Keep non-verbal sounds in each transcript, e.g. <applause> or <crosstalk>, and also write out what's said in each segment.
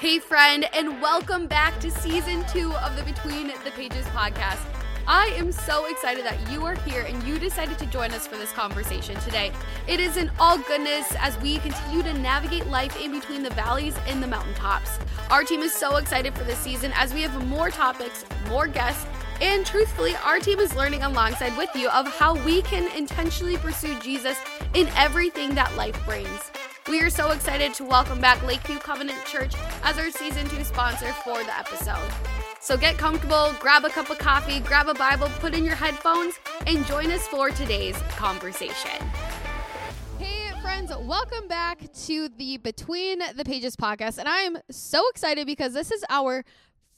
Hey, friend, and welcome back to season two of the Between the Pages podcast. I am so excited that you are here and you decided to join us for this conversation today. It is in all goodness as we continue to navigate life in between the valleys and the mountaintops. Our team is so excited for this season as we have more topics, more guests, and truthfully, our team is learning alongside with you of how we can intentionally pursue Jesus in everything that life brings. We are so excited to welcome back Lakeview Covenant Church as our season two sponsor for the episode. So get comfortable, grab a cup of coffee, grab a Bible, put in your headphones, and join us for today's conversation. Hey, friends, welcome back to the Between the Pages podcast. And I am so excited because this is our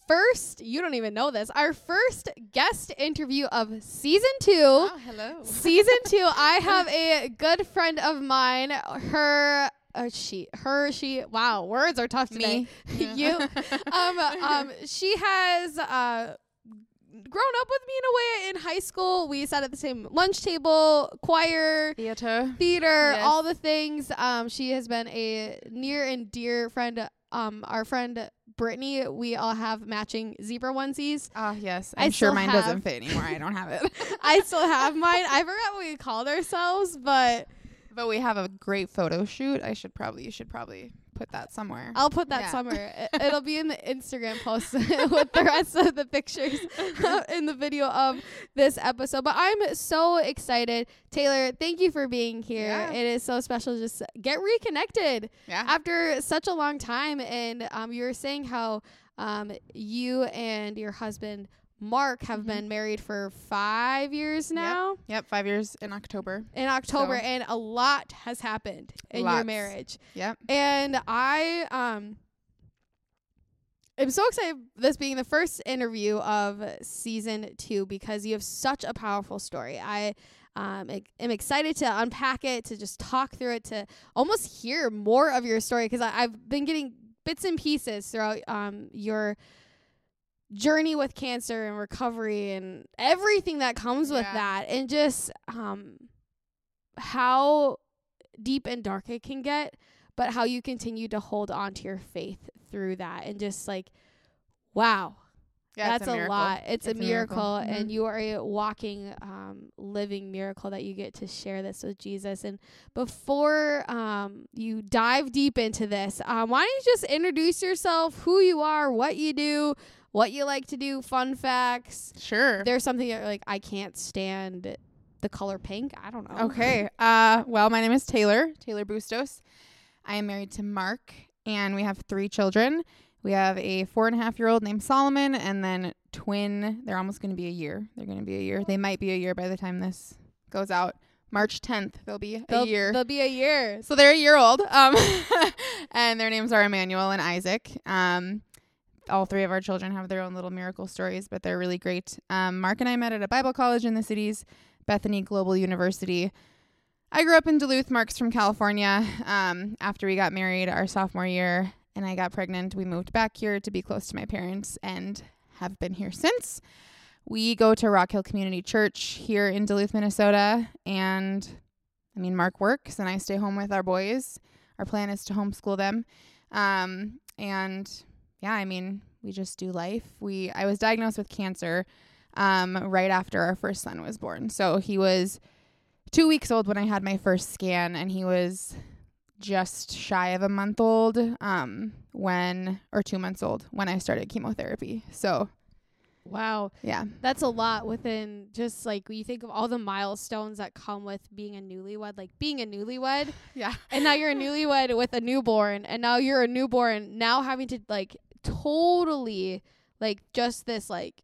first, you don't even know this, our first guest interview of season two. Oh, hello. Season two, I <laughs> have a good friend of mine. Her uh, she, her, she. Wow, words are tough today. Me. <laughs> you, um, um, <laughs> she has uh grown up with me in a way in high school. We sat at the same lunch table, choir, Theater. theater, Yes. all the things. Um, she has been a near and dear friend. Um, our friend Brittany, we all have matching zebra onesies. Oh, yes. I I'm sure mine have- doesn't fit anymore. I don't have it. <laughs> I still have mine. I forgot what we called ourselves, but but we have a great photo shoot. I should probably, you should probably put that somewhere. I'll put that Yeah. somewhere. It- <laughs> It'll be in the Instagram post <laughs> with the rest of the pictures <laughs> in the video of this episode. But I'm so excited. Taylor, thank you for being here. Yeah. It is so special just get reconnected yeah. after such a long time. And um, you were saying how um, you and your husband, Mark, have Mhm. been married for five years now Yep. Five years in October. in October, So- and a lot has happened in your marriage. Yep. And I um I'm so excited this being the first interview of season two because you have such a powerful story. I um ex- am excited to unpack it, to just talk through it, to almost hear more of your story because I've been getting bits and pieces throughout um your journey with cancer and recovery and everything that comes with that and just um how deep and dark it can get but how you continue to hold on to your faith through that and just like wow Yeah. that's a, a, lot it's, a It's a miracle, miracle. and Mhm. you are a walking um living miracle that you get to share this with jesus and before um you dive deep into this um why don't you just introduce yourself who you are what you do what you like to do fun facts Sure. there's something that like i can't stand the color pink i don't know Okay. Uh, well, my name is Taylor, Taylor Bustos. I am married to Mark, and we have three children. We have a four and a half year old named Solomon, and then twin. They're almost going to be a year. They're going to be a year. They might be a year by the time this goes out. March 10th, they'll be they'll, a year. they'll be a year So they're a year old. Um, <laughs> and their names are Emmanuel and Isaac. Um, all three of our children have their own little miracle stories, but they're really great. Um, Mark and I met at a Bible college in the cities, Bethany Global University. I grew up in Duluth. Mark's from California. Um, after we got married our sophomore year and I got pregnant, we moved back here to be close to my parents and have been here since. We go to Rock Hill Community Church here in Duluth, Minnesota, and I mean, Mark works and I stay home with our boys. Our plan is to homeschool them. Um, and yeah, I mean, we just do life. We I was diagnosed with cancer um, right after our first son was born. So he was two weeks old when I had my first scan, and he was just shy of a month old um, when, or two months old when I started chemotherapy. So wow yeah, That's a lot within just like when you think of all the milestones that come with being a newlywed, like being a newlywed, <laughs> yeah, and now you're a newlywed with a newborn, and now you're a newborn, now having to like totally like just this like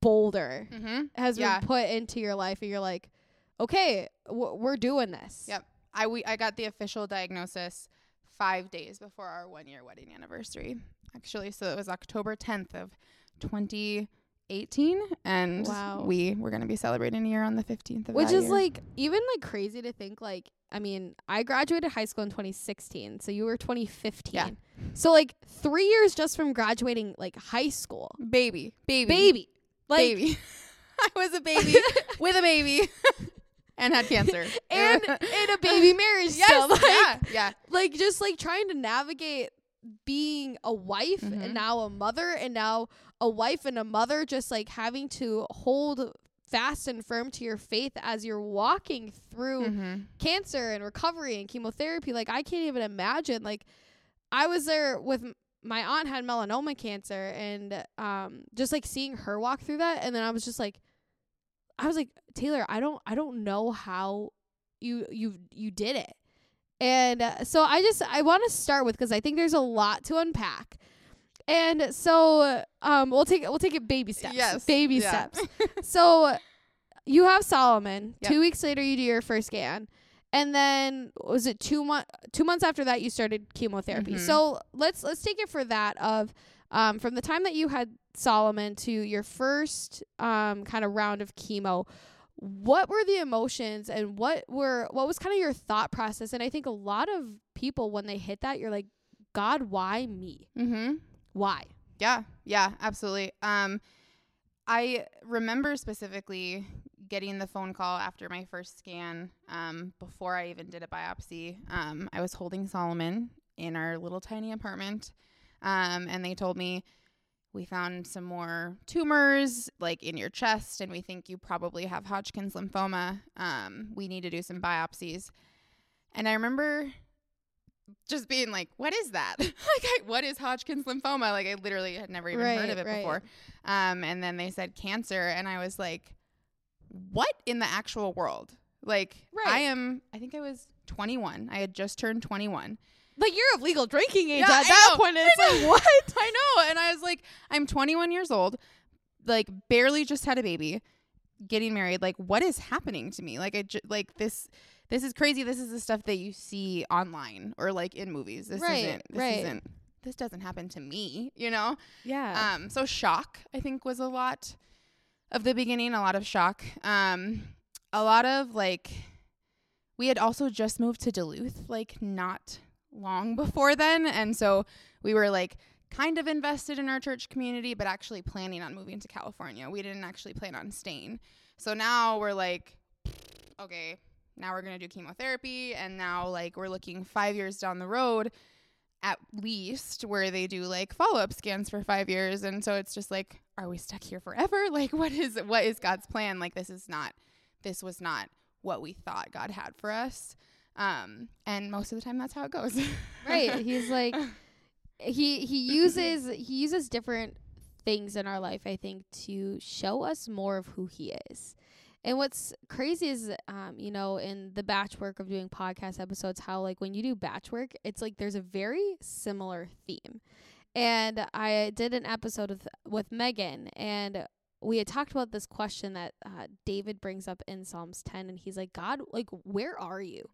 boulder mm-hmm. has Yeah. been put into your life, and you're like, okay, w- we're doing this. Yep. I we I got the official diagnosis five days before our one year wedding anniversary. Actually, so it was October 10th of 2018, and Wow. we were gonna be celebrating a year on the 15th of Which is year. like even like crazy to think like I mean, I graduated high school in 2016, so you were 2015. Yeah. So like 3 years just from graduating like high school. baby, baby, Baby. Like baby. <laughs> I was a baby <laughs> with a baby <laughs> and had cancer. and in a baby marriage yes, still like yeah, yeah. like just like trying to navigate being a wife Mhm. and now a mother and now a wife and a mother just like having to hold fast and firm to your faith as you're walking through Mhm. cancer and recovery and chemotherapy like i can't even imagine like i was there with m- my aunt had melanoma cancer and um just like seeing her walk through that and then i was just like i was like taylor i don't i don't know how you you you did it and uh, so i just i want to start with because i think there's a lot to unpack and so um we'll take we'll take it baby steps Yes. baby Yeah. steps <laughs> so you have Solomon. Yep. Two weeks later, you do your first scan, and then was it two month two months after that you started chemotherapy. Mhm. So let's let's take it for that of um, from the time that you had Solomon to your first um, kind of round of chemo. What were the emotions and what were what was kind of your thought process? And I think a lot of people when they hit that, you're like, God, why me? Mhm. Why? Yeah, yeah, absolutely. Um, I remember specifically getting the phone call after my first scan. Um, before I even did a biopsy, um, I was holding Solomon in our little tiny apartment, um, and they told me we found some more tumors like in your chest, and we think you probably have Hodgkin's lymphoma. Um, we need to do some biopsies. And I remember just being like, "What is that? <laughs> like, I, what is Hodgkin's lymphoma?" Like, I literally had never even heard of it right. before. Um, and then they said cancer, and I was like, "What in the actual world?" Like, I am. I think I was 21. I had just turned 21. Like you're of legal drinking age Yeah, at I that know. point. It's like what? <laughs> I know. And I was like, I'm 21 years old, like barely just had a baby, getting married. Like, what is happening to me? Like, I ju- like this. This is crazy. This is the stuff that you see online or like in movies. This Right, isn't. This right. isn't. This doesn't happen to me. You know. Yeah. Um. So shock, I think, was a lot of the beginning. A lot of shock. Um. A lot of like. We had also just moved to Duluth, like not long before then, and so we were like kind of invested in our church community, but actually planning on moving to California. We didn't actually plan on staying. So now we're like, okay, now we're gonna do chemotherapy, and now like we're looking five years down the road at least where they do like follow-up scans for five years. And so it's just like are we stuck here forever? <laughs> Like what is what is god's plan? Like this is not this was not what we thought god had for us. Um and most of the time that's how it goes. Right. He's <laughs> like he he uses he uses different things in our life, I think, to show us more of who he is. And what's crazy is, um, you know, in the batch work of doing podcast episodes, how like when you do batch work, it's like there's a very similar theme. And I did an episode with with Megan, and we had talked about this question that uh, David brings up in Psalms 10, and he's like, God, like, where are you?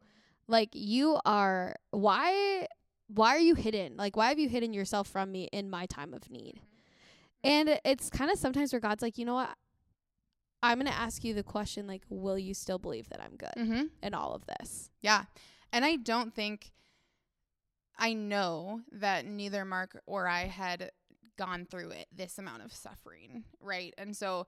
Like, you are why why are you hidden? Like, why have you hidden yourself from me in my time of need? And it's kind of sometimes where God's like, you know what? I'm going to ask you the question, like, will you still believe that I'm good mm-hmm. in all of this? Yeah. And I don't think I know that neither Mark or I had gone through it this amount of suffering, right? And so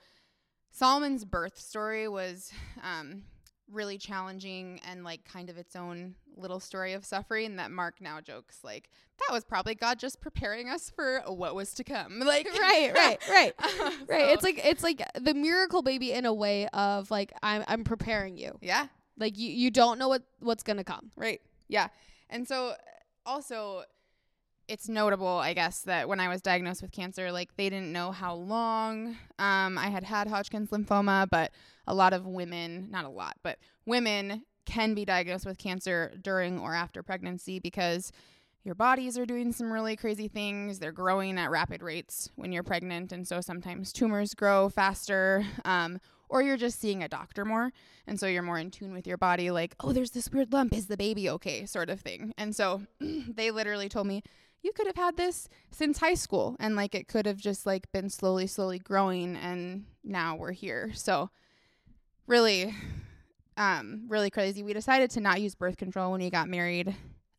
Solomon's birth story was um really challenging and like kind of its own little story of suffering that Mark now jokes like that was probably God just preparing us for what was to come. <laughs> Like <laughs> right, right, right. <laughs> Right. So, It's like it's like the miracle baby in a way of like I'm I'm preparing you. yeah. Like you you don't know what what's going to come. Right. Yeah. And so also it's notable, I guess, that when I was diagnosed with cancer, like they didn't know how long um, I had had Hodgkin's lymphoma, but a lot of women, not a lot, but women can be diagnosed with cancer during or after pregnancy because your bodies are doing some really crazy things. They're growing at rapid rates when you're pregnant. And so sometimes tumors grow faster, um, or you're just seeing a doctor more. And so you're more in tune with your body, like, oh, there's this weird lump. Is the baby okay? Sort of thing. And so <clears throat> they literally told me, you could have had this since high school. And like it could have just like been slowly, slowly growing. And now we're here. So really, um, really crazy. We decided to not use birth control when we got married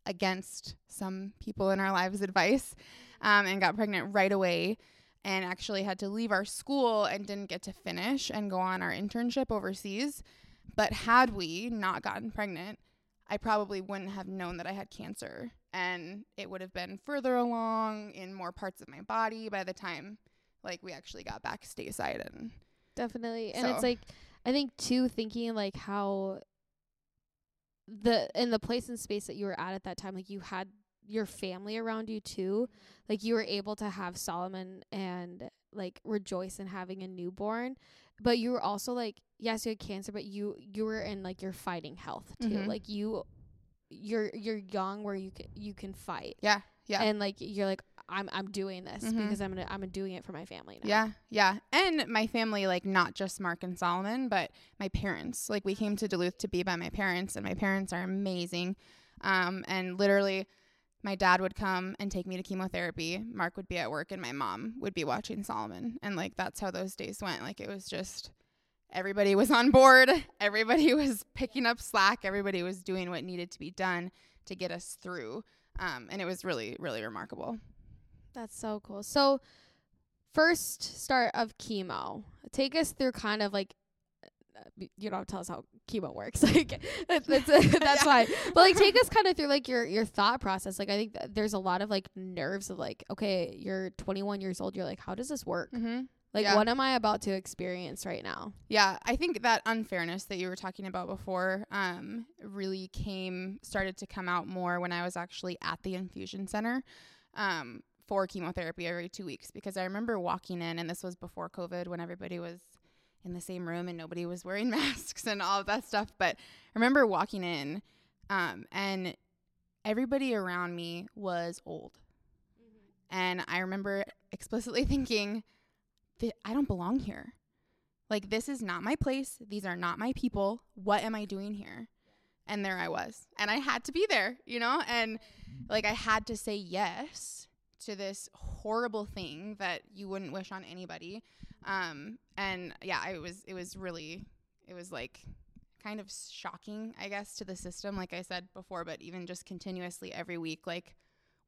against some people in our lives' advice um, and got pregnant right away and actually had to leave our school and didn't get to finish and go on our internship overseas. But had we not gotten pregnant, I probably wouldn't have known that I had cancer and it would have been further along in more parts of my body by the time like we actually got back stateside and Definitely. And So- it's like I think too thinking like how the in the place and space that you were at at that time like you had your family around you too. Like you were able to have Solomon and like rejoice in having a newborn. But you were also like yes, you had cancer, but you you were in like your fighting health too. Mhm. Like you you're you're young where you can you can fight. yeah yeah And like you're like I'm I'm doing this Mhm. because I'm gonna I'm doing it for my family now. Yeah, yeah. And my family, like not just Mark and Solomon, but my parents. Like we came to Duluth to be by my parents, and my parents are amazing. Um, and literally, my dad would come and take me to chemotherapy. Mark would be at work, and my mom would be watching Solomon. And like that's how those days went. Like it was just everybody was on board. <laughs> Everybody was picking up slack. Everybody was doing what needed to be done to get us through. Um, and it was really, really remarkable. That's so cool. So, first start of chemo. Take us through kind of like uh, you don't have to tell us how chemo works. <laughs> Like that's <laughs> that's, that's Yeah. fine. But like take us kind of through like your your thought process. Like I think th- there's a lot of like nerves of like okay, you're 21 years old. You're like how does this work? Mm-hmm. Like Yeah. what am I about to experience right now? Yeah, I think that unfairness that you were talking about before um, really came started to come out more when I was actually at the infusion center um, for chemotherapy every two weeks because I remember walking in, and this was before COVID when everybody was in the same room and nobody was wearing <laughs> masks and all of that stuff. But I remember walking in, um, and everybody around me was old, and I remember explicitly <laughs> thinking, "Th- I don't belong here. Like, this is not my place. These are not my people. What am I doing here? And there I was. And I had to be there, you know? And like, I had to say yes to this horrible thing that you wouldn't wish on anybody. Um, and yeah, I was, it was really, it was like kind of shocking, I guess, to the system, like I said before, but even just continuously every week, like,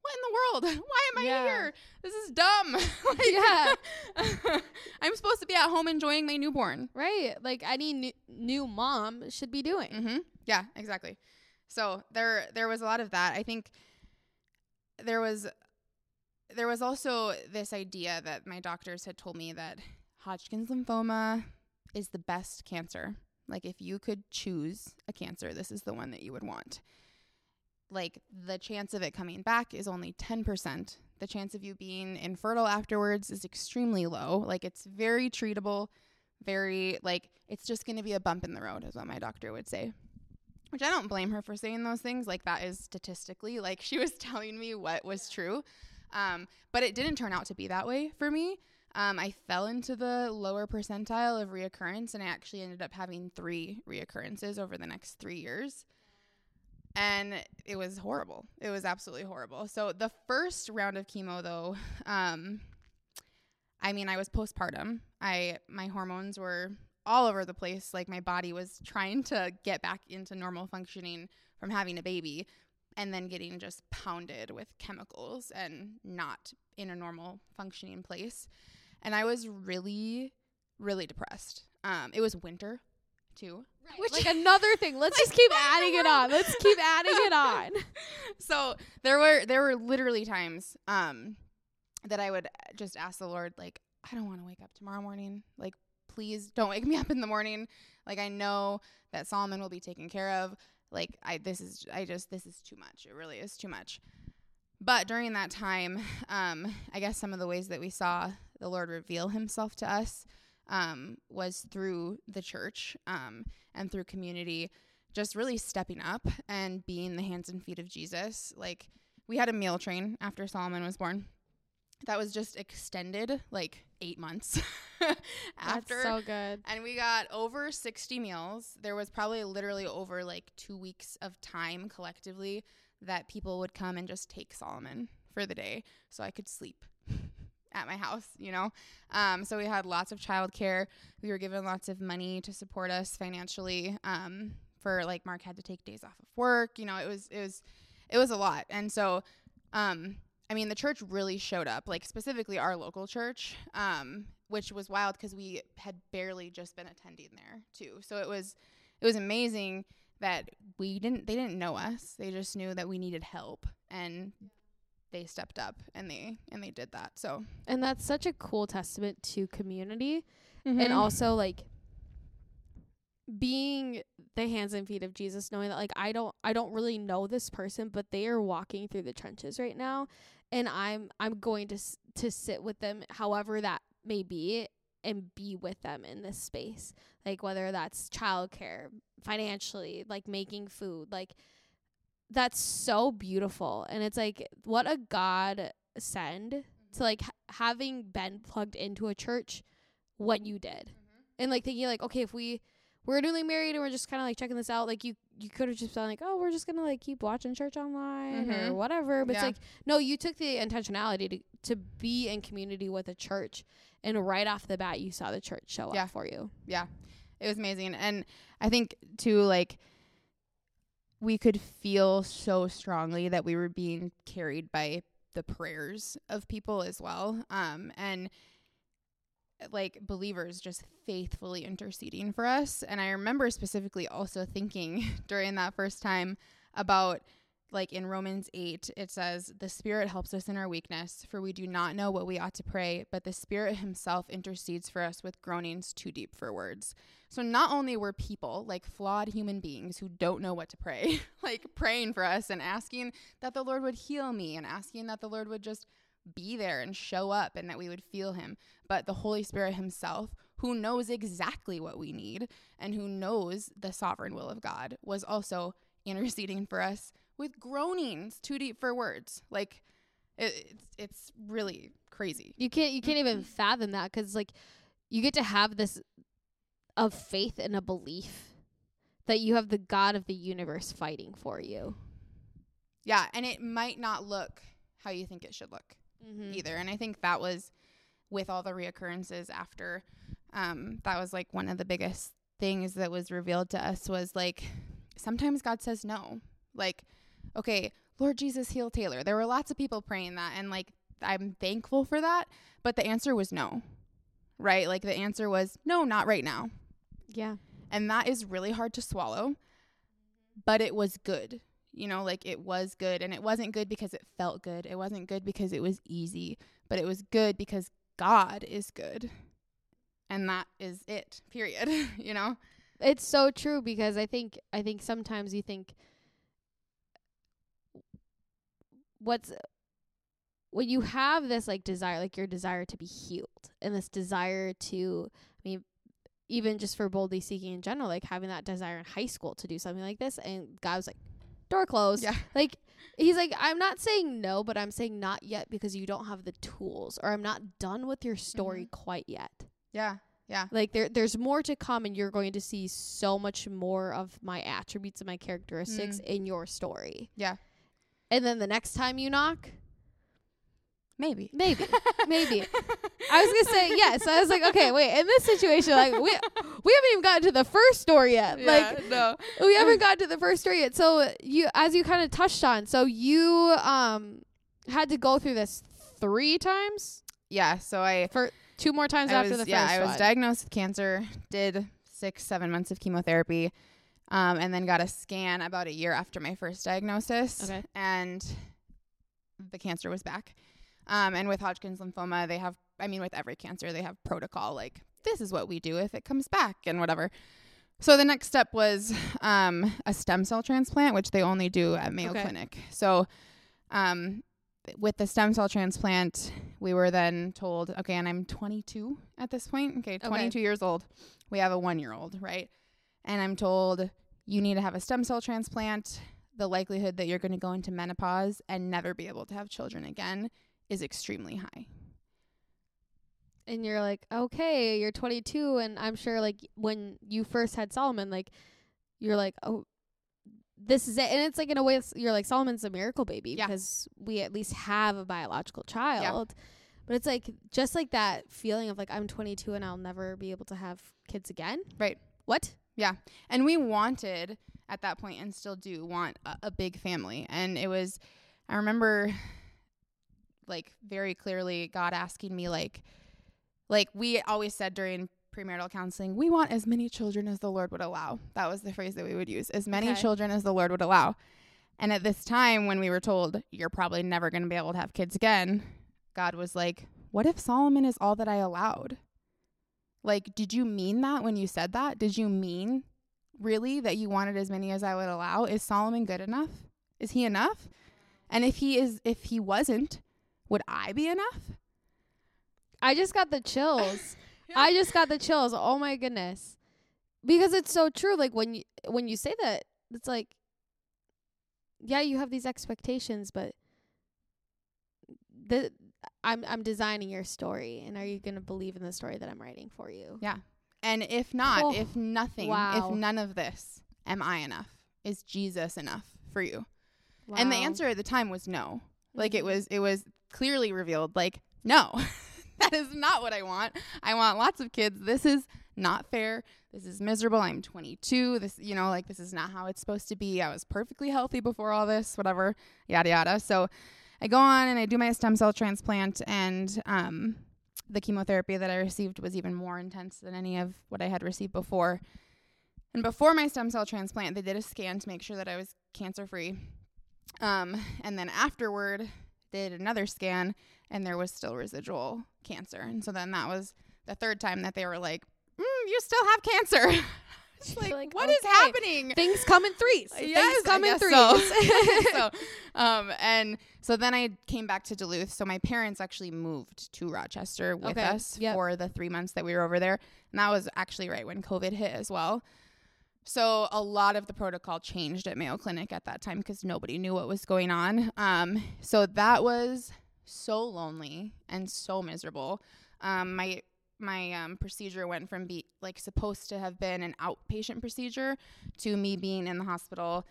what in the world? <laughs> Why am I Yeah. here? This is dumb. <laughs> like, Yeah. <laughs> I'm supposed to be at home enjoying my newborn. Right? Like any new, new mom should be doing. Mm-hmm. Yeah, exactly. So there, there was a lot of that. I think there was, there was also this idea that my doctors had told me that Hodgkin's lymphoma is the best cancer. Like if you could choose a cancer, this is the one that you would want. Like the chance of it coming back is only 10%. The chance of you being infertile afterwards is extremely low. Like it's very treatable, very like it's just going to be a bump in the road is what my doctor would say. Which I don't blame her for saying those things. Like that is statistically like <laughs> she was telling me what was true. Um, but it didn't turn out to be that way for me. Um, I fell into the lower percentile of reoccurrence, and I actually ended up having three reoccurrences over the next three years. And it was horrible. It was absolutely horrible. So the first round of chemo, though, <laughs> um, I mean, I was postpartum. I my hormones were all over the place. Like my body was trying to get back into normal functioning from having a baby, and then getting just pounded with chemicals and not in a normal functioning place. And I was really, really depressed. Um, it was winter, too. Which like <laughs> another thing. Let's just keep adding it on. Let's keep <laughs> adding it on. so there were there were literally times um that I would just ask the Lord like I don't want to wake up tomorrow morning like please don't wake me up in the morning like I know that Solomon will be taken care of like I this is I just this is too much it really is too much but during that time um I guess some of the ways that we saw the Lord reveal himself to us um was through the church um and through community just really stepping up and being the hands and feet of Jesus. Like we had a meal train after Solomon was born. That was just extended like 8 months <laughs> <laughs> after That's so good. and we got over 60 meals. There was probably literally over like 2 weeks of time collectively that people would come and just take Solomon for the day so I could sleep <laughs> at my house, you know. Um, so we had lots of childcare. We were given lots of money to support us financially. Um, for like Mark had to take days off of work. You know, it was it was it was a lot. And so, um, I mean, the church really showed up. Like specifically our local church, um, which was wild because we had barely just been attending there too. So it was it was amazing that we didn't they didn't know us. They just knew that we needed help and they stepped up and they and they did that. So And that's such a cool testament to community Mm-hmm. and also like being the hands and feet of Jesus knowing that like I don't I don't really know this person but they are walking through the trenches right now and I'm I'm going to s- to sit with them however that may be and be with them in this space. Like whether that's childcare financially like making food like that's so beautiful. And it's like what a god send to mm-hmm. like h- having been plugged into a church what you did. Mm-hmm. And like thinking like okay if we we're newly married and we're just kind of like checking this out like you you could have just been like oh we're just gonna like keep watching church online or Mhm. whatever but Yeah. it's like no you took the intentionality to to be in community with a church and right off the bat you saw the church show Yeah. up for you Yeah, it was amazing and i think too like we could feel so strongly that we were being carried by the prayers of people as well um and like believers just faithfully interceding for us. And i remember specifically also thinking <laughs> during that first time about like in Romans 8 it says the spirit helps us in our weakness for we do not know what we ought to pray but the spirit himself intercedes for us with groanings too deep for words. So not only were people like flawed human beings who don't know what to pray, <laughs> like praying for us and asking that the Lord would heal me and asking that the Lord would just be there and show up and that we would feel him, but the Holy Spirit himself who knows exactly what we need and who knows the sovereign will of God was also interceding for us with groanings too deep for words. Like it, it's it's really crazy. you can't you can't even mm-hmm. fathom that because like you get to have this of faith and a belief that you have the god of the universe fighting for you Yeah, and it might not look how you think it should look. Mm-hmm. either. And I think that was with all the reoccurrences after um that was like one of the biggest things that was revealed to us was like sometimes God says no. Like okay, Lord Jesus heal Taylor. There were lots of people praying that and like I'm thankful for that, but the answer was no. Right? Like the answer was no, not right now. yeah And that is really hard to swallow, but it was good. You know, like it was good. And it wasn't good because it felt good. It wasn't good because it was easy, but it was good because God is good. And that is it, period. <laughs> you know? it's so true because i think i think sometimes you think what's when you have this like desire like your desire to be healed and this desire to i mean even just for boldly seeking in general like having that desire in high school to do something like this and god was like door closed Yeah. like he's like i'm not saying no but i'm saying not yet because you don't have the tools or i'm not done with your story quite yet Yeah. Yeah. like there there's more to come and you're going to see so much more of my attributes and my characteristics Mm. in your story. Yeah. And then the next time you knock, Maybe. maybe. maybe. <laughs> I was gonna say yes. I was like, okay, wait, in this situation, like we we haven't even gotten to the first story yet. Like no. we haven't gotten to the first story yet. So you as you kind of touched on, so you um had to go through this three times? Yeah. So I For two more times I after was, the first yeah, I was one. diagnosed with cancer, did six, seven months of chemotherapy, um, and then got a scan about a year after my first diagnosis. Okay. And the cancer was back. Um, and with Hodgkin's lymphoma, they have, I mean, with every cancer, they have protocol like, this is what we do if it comes back and whatever. So the next step was um, a stem cell transplant, which they only do at Mayo Okay. Clinic. So um, with the stem cell transplant, we were then told, okay, and I'm 22 at this point. Okay, 22 years old. We have a one year old, right? And I'm told you need to have a stem cell transplant. The likelihood that you're going to go into menopause and never be able to have children again is extremely high. and you're like, okay, you're 22, and I'm sure like when you first had Solomon, like you're like, oh, this is it, and it's like in a way, you're like Solomon's a miracle baby Yeah. because we at least have a biological child. But it's like just like that feeling of like I'm 22 and I'll never be able to have kids again. Right. What? Yeah. And we wanted at that point and still do want a, a big family. And it was, I remember like very clearly God asking me, like, like we always said during premarital counseling, we want as many children as the Lord would allow. That was the phrase that we would use as many Okay. children as the Lord would allow. And at this time, when we were told, you're probably never going to be able to have kids again, God was like, what if Solomon is all that I allowed? Like, did you mean that when you said that? Did you mean really that you wanted as many as I would allow? Is Solomon good enough? Is he enough? And if he is, if he wasn't, would I be enough? I just got the chills. <laughs> I just got the chills. Oh my goodness. Because it's so true. Like when you when you say that, it's like yeah, you have these expectations, but the I'm I'm designing your story and are you going to believe in the story that I'm writing for you? Yeah. And if not, Oh, if nothing, wow. if none of this, am I enough? Is Jesus enough for you? And the answer at the time was no. Like it Mhm. was it was clearly revealed like no. <laughs> that is not what I want. I want lots of kids. This is not fair. This is miserable. I'm 22. This you know like this is not how it's supposed to be. I was perfectly healthy before all this, whatever, yada yada. So I go on and I do my stem cell transplant and um the chemotherapy that I received was even more intense than any of what I had received before. And before my stem cell transplant, they did a scan to make sure that I was cancer free. Um, and then afterward, did another scan, and there was still residual cancer. And so then that was the third time that they were like, mm, "You still have cancer." <laughs> like, Like, what is okay. happening? Things come in threes. <laughs> Yes, Things come in threes. <laughs> So. so, um, and so then I came back to Duluth. So my parents actually moved to Rochester with Okay, us yep. for the three months that we were over there, and that was actually right when COVID hit as well. So a lot of the protocol changed at Mayo Clinic at that time because nobody knew what was going on. Um, so that was so lonely and so miserable. Um, my my um, procedure went from be like supposed to have been an outpatient procedure to me being in the hospital.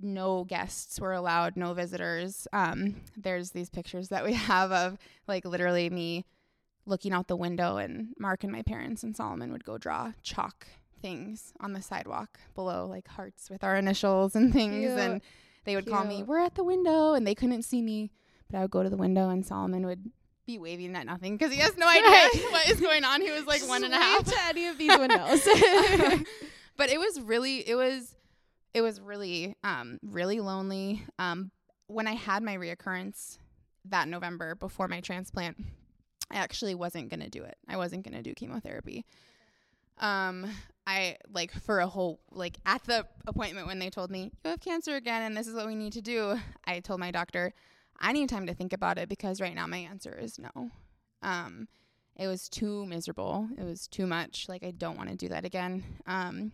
No guests were allowed, no visitors. Um, there's these pictures that we <laughs> have of like literally me looking out the window, and Mark and my parents and Solomon would go draw chalk things on the sidewalk below, like hearts with our initials and things. Cute. And they would call me, We're at the window, and they couldn't see me, but I would go to the window, and Solomon would be waving at nothing because he has no idea <laughs> what is going on. He was like one and a half. to any of these windows. <laughs> <laughs> but it was really it was it was really um really lonely um when i had my reoccurrence that november before my transplant i actually wasn't going to do it i wasn't going to do chemotherapy um i like for a whole like at the appointment when they told me you have cancer again and this is what we need to do i told my doctor i need time to think about it because right now my answer is no. Um it was too miserable. It was too much. Like i don't want to do that again. Um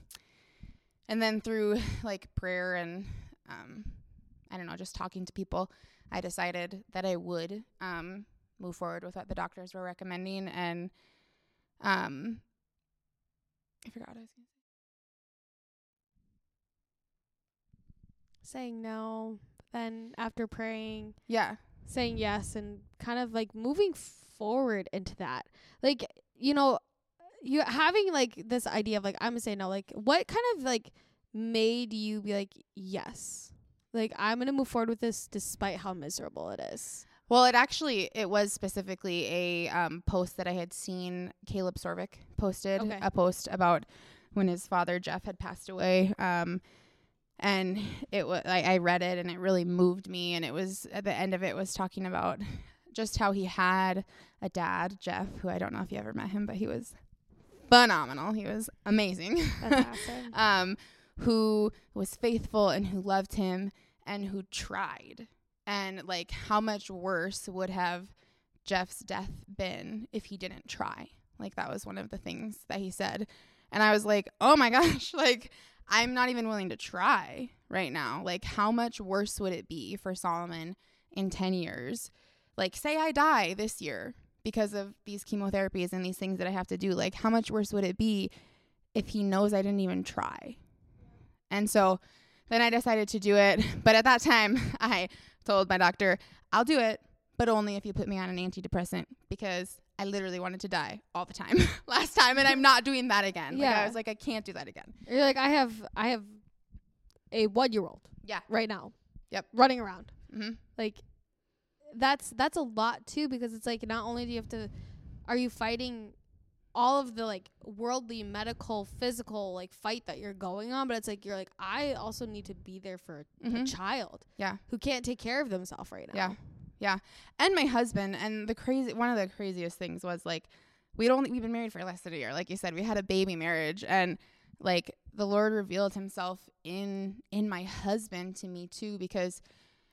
and then through like prayer and um i don't know just talking to people i decided that i would um move forward with what the doctors were recommending and um i forgot what i was gonna saying no, then after praying, yeah saying yes, and kind of like moving forward into that. Like, you know, you having like this idea of like, I'm gonna say no, like, what kind of like made you be like, yes? Like, I'm gonna move forward with this despite how miserable it is. Well, it actually it was specifically a um, post that I had seen Caleb Sorvik posted Okay. a post about when his father Jeff had passed away. Um, and it was I, I read it and it really moved me. And it was at the end of it was talking about just how he had a dad Jeff, who I don't know if you ever met him, but he was phenomenal. He was amazing. Awesome. <laughs> um, who was faithful and who loved him and who tried. And like, how much worse would have Jeff's death been if he didn't try? Like, that was one of the things that he said. And I was like, oh my <laughs> gosh, like, I'm not even willing to try right now. Like, how much worse would it be for Solomon in 10 years? Like, say I die this year because of these chemotherapies and these things that I have to do. Like, how much worse would it be if he knows I didn't even try? And so then I decided to do it. <laughs> But at that time, <laughs> I told my doctor, I'll do it, but only if you put me on an antidepressant because I literally wanted to die all the time <laughs> last time. And I'm not doing that again. Like, Yeah. I was like, I can't do that again. You're like, I have, I have a one year old Yeah. right now. Yep. Running around. hmm like that's that's a lot too because it's like not only do you have to are you fighting all of the like worldly medical physical like fight that you're going on but it's like you're like i also need to be there for a, a child Yeah. who can't take care of themselves right now Yeah. Yeah. And my husband and the crazy one of the craziest things was like we'd only we've been married for less than a year. Like you said, we had a baby marriage and like the Lord revealed himself in in my husband to me too because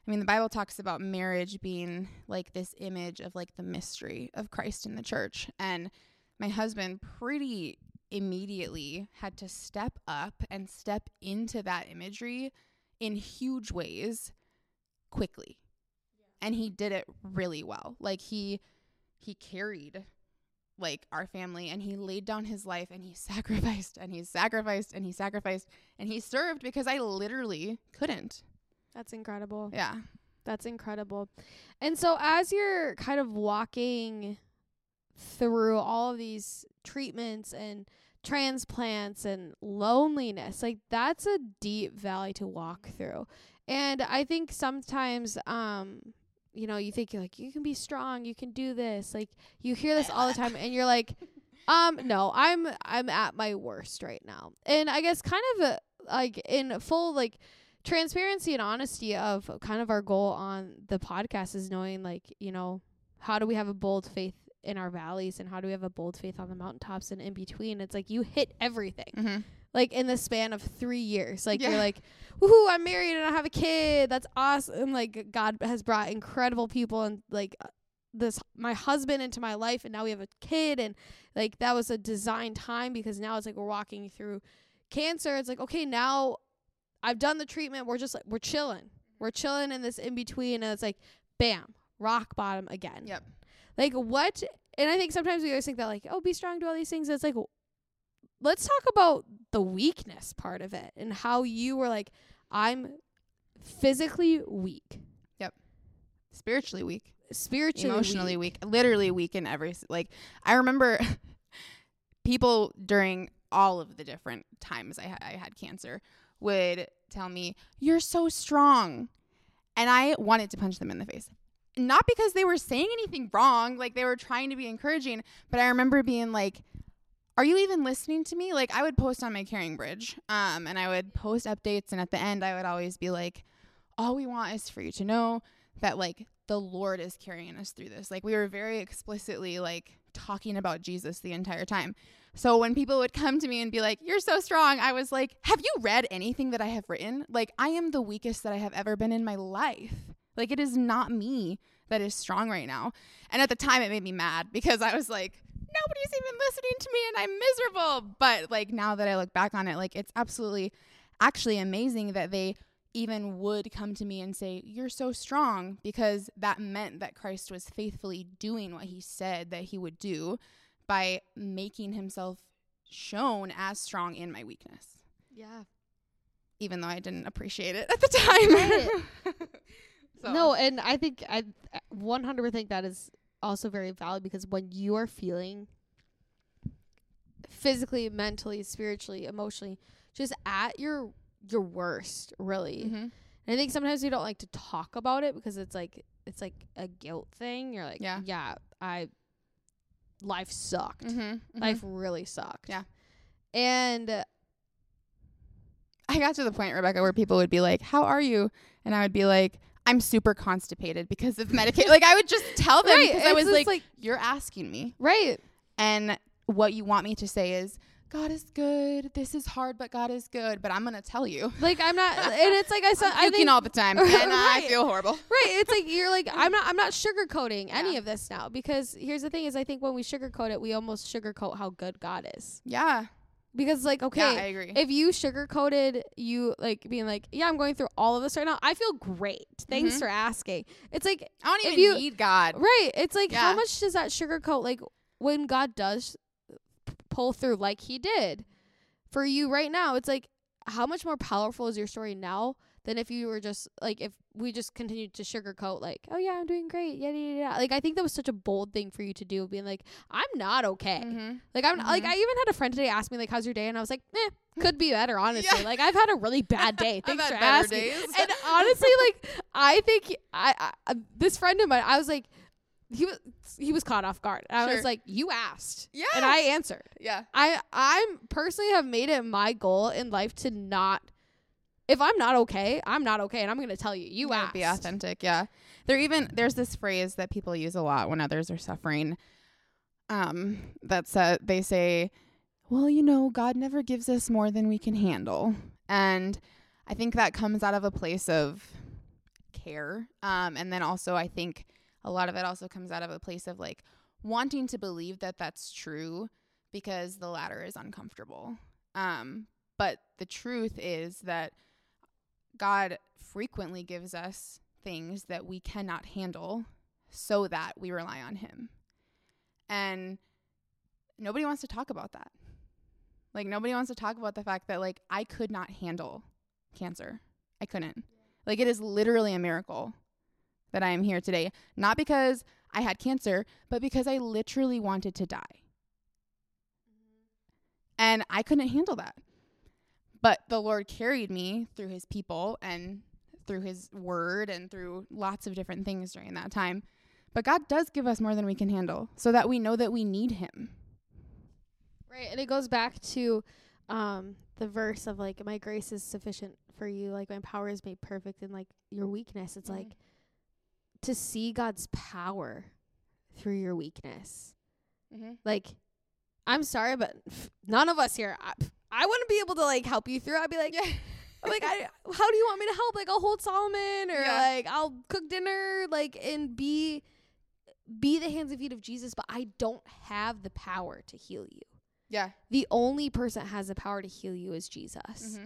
I mean the Bible talks about marriage being like this image of like the mystery of Christ in the church and my husband pretty immediately had to step up and step into that imagery in huge ways quickly. And he did it really well. Like he he carried like our family and he laid down his life and he <laughs> sacrificed and he sacrificed and he sacrificed and he served because i literally couldn't. That's incredible. Yeah. That's incredible. And so as you're kind of walking through all of these treatments and transplants and loneliness, like that's a deep valley to walk through. And I think sometimes um you know, you think you're like you can be strong, you can do this. Like you hear this all the time and you're like <laughs> um no, I'm I'm at my worst right now. And I guess kind of uh, like in full like transparency and honesty of kind of our goal on the podcast is knowing like you know how do we have a bold faith in our valleys and how do we have a bold faith on the mountaintops and in between it's like you hit everything mm-hmm. like in the span of three years like Yeah. you're like woohoo i'm married and i have a kid that's awesome like god has brought incredible people and like uh, this my husband into my life and now we have a kid and like that was a design time because now it's like we're walking through cancer it's like okay now i've done the treatment we're just like we're chilling we're chilling in this in between and it's like bam rock bottom again Yep. Like what and i think sometimes we always think that like oh be strong do all these things. It's like let's talk about the weakness part of it and how you were like i'm physically weak. Yep. spiritually weak. Spiritually emotionally weak. literally weak in every like i remember <laughs> people during all of the different times I, ha- I had cancer would tell me you're so strong. And i wanted to punch them in the face not because they were saying anything wrong like they were trying to be encouraging but i remember being like are you even listening to me like i would post on my CaringBridge um, and i would post updates and at the end i would always be like all we want is for you to know that like the Lord is carrying us through this. Like we were very explicitly like talking about Jesus the entire time. So when people would come to me and be like, "You're so strong," I was like, "Have you read anything that I have written? Like I am the weakest that I have ever been in my life. Like it is not me that is strong right now." And at the time it made me mad because I was like, nobody's even listening to me and I'm miserable. But like now that I look back on it, like it's absolutely actually amazing that they even would come to me and say, You're so strong, because that meant that Christ was faithfully doing what he said that he would do by making himself shown as strong in my weakness, yeah even though I didn't appreciate it at the time. <laughs> So- no and i think i 100% think that is also very valid because when you are feeling physically mentally spiritually emotionally just at your your worst really Mhm. And I think sometimes we don't like to talk about it because it's like it's like a guilt thing. You're like, Yeah. yeah, I life sucked. Mhm. Mhm. Life really sucked. Yeah. And I got to the point, Rebecca, where people would be like, How are you? And I would be like, I'm super constipated because of medication. like I would just tell them right, because I was just like, You're asking me. right. And what you want me to say is, God is good. This is hard, but God is good. But I'm gonna tell you. Like I'm not and <laughs> it's like I said I'm puking all the time, and I <laughs> feel horrible. Right. It's like you're like <laughs> I'm not I'm not sugarcoating any Yeah. of this now because here's the thing is I think when we sugarcoat it we almost sugarcoat how good God is. Yeah. Because like okay, Yeah, I agree. if you sugarcoated you like being like, yeah, I'm going through all of this right now. I feel great. Thanks Mhm. for asking. It's like I don't even you- need God. right. It's like how much does that sugarcoat like when God does pull through like he did for you right now? It's like how much more powerful is your story now than if you were just like if we just continued to sugarcoat like, oh yeah, I'm doing great. Yeah, yeah, yeah. Like I think that was such a bold thing for you to do, being like, I'm not okay. Mhm. Like I'm like Mhm. I even had a friend today ask me like how's your day and I was like, eh, <laughs> could be better honestly. Yeah. Like I've had a really bad day. <laughs> I've Thanks had for asking. days. <laughs> And honestly, like I think I, I this friend of mine, I was like, he was he was caught off guard. I Sure. was like, "You asked." Yeah. And I answered. yeah. I I'm personally have made it my goal in life to not if I'm not okay, I'm not okay and I'm going to tell you. You Yeah, asked. be authentic. Yeah. There even there's this phrase that people use a lot when others are suffering. Um, that's uh, they say, "Well, you know, God never gives us more than we can handle," and I think that comes out of a place of care. Um, and then also I think a lot of it also comes out of a place of like wanting to believe that that's true because the latter is uncomfortable. Um, but the truth is that God frequently gives us things that we cannot handle so that we rely on Him. And nobody wants to talk about that. Like, nobody wants to talk about the fact that, like, I could not handle cancer. I couldn't. Like, it is literally a miracle that I am here today. Not because I had cancer, but because I literally wanted to die. And I couldn't handle that. But the Lord carried me through his people and through his word and through lots of different things during that time. But God does give us more than we can handle so that we know that we need him. Right. And it goes back to um the verse of like my grace is sufficient for you, like my power is made perfect in like your weakness. It's Mhm. like to see God's power through your weakness. Mm-hmm. Like I'm sorry, but f- none of us here I, I wouldn't be able to like help you through. I'd be like Yeah. <laughs> I'm like I <laughs> how do you want me to help? Like I'll hold Solomon or Yeah. like I'll cook dinner like and be be the hands and feet of Jesus, but I don't have the power to heal you. Yeah. The only person that has the power to heal you is Jesus. Mm-hmm.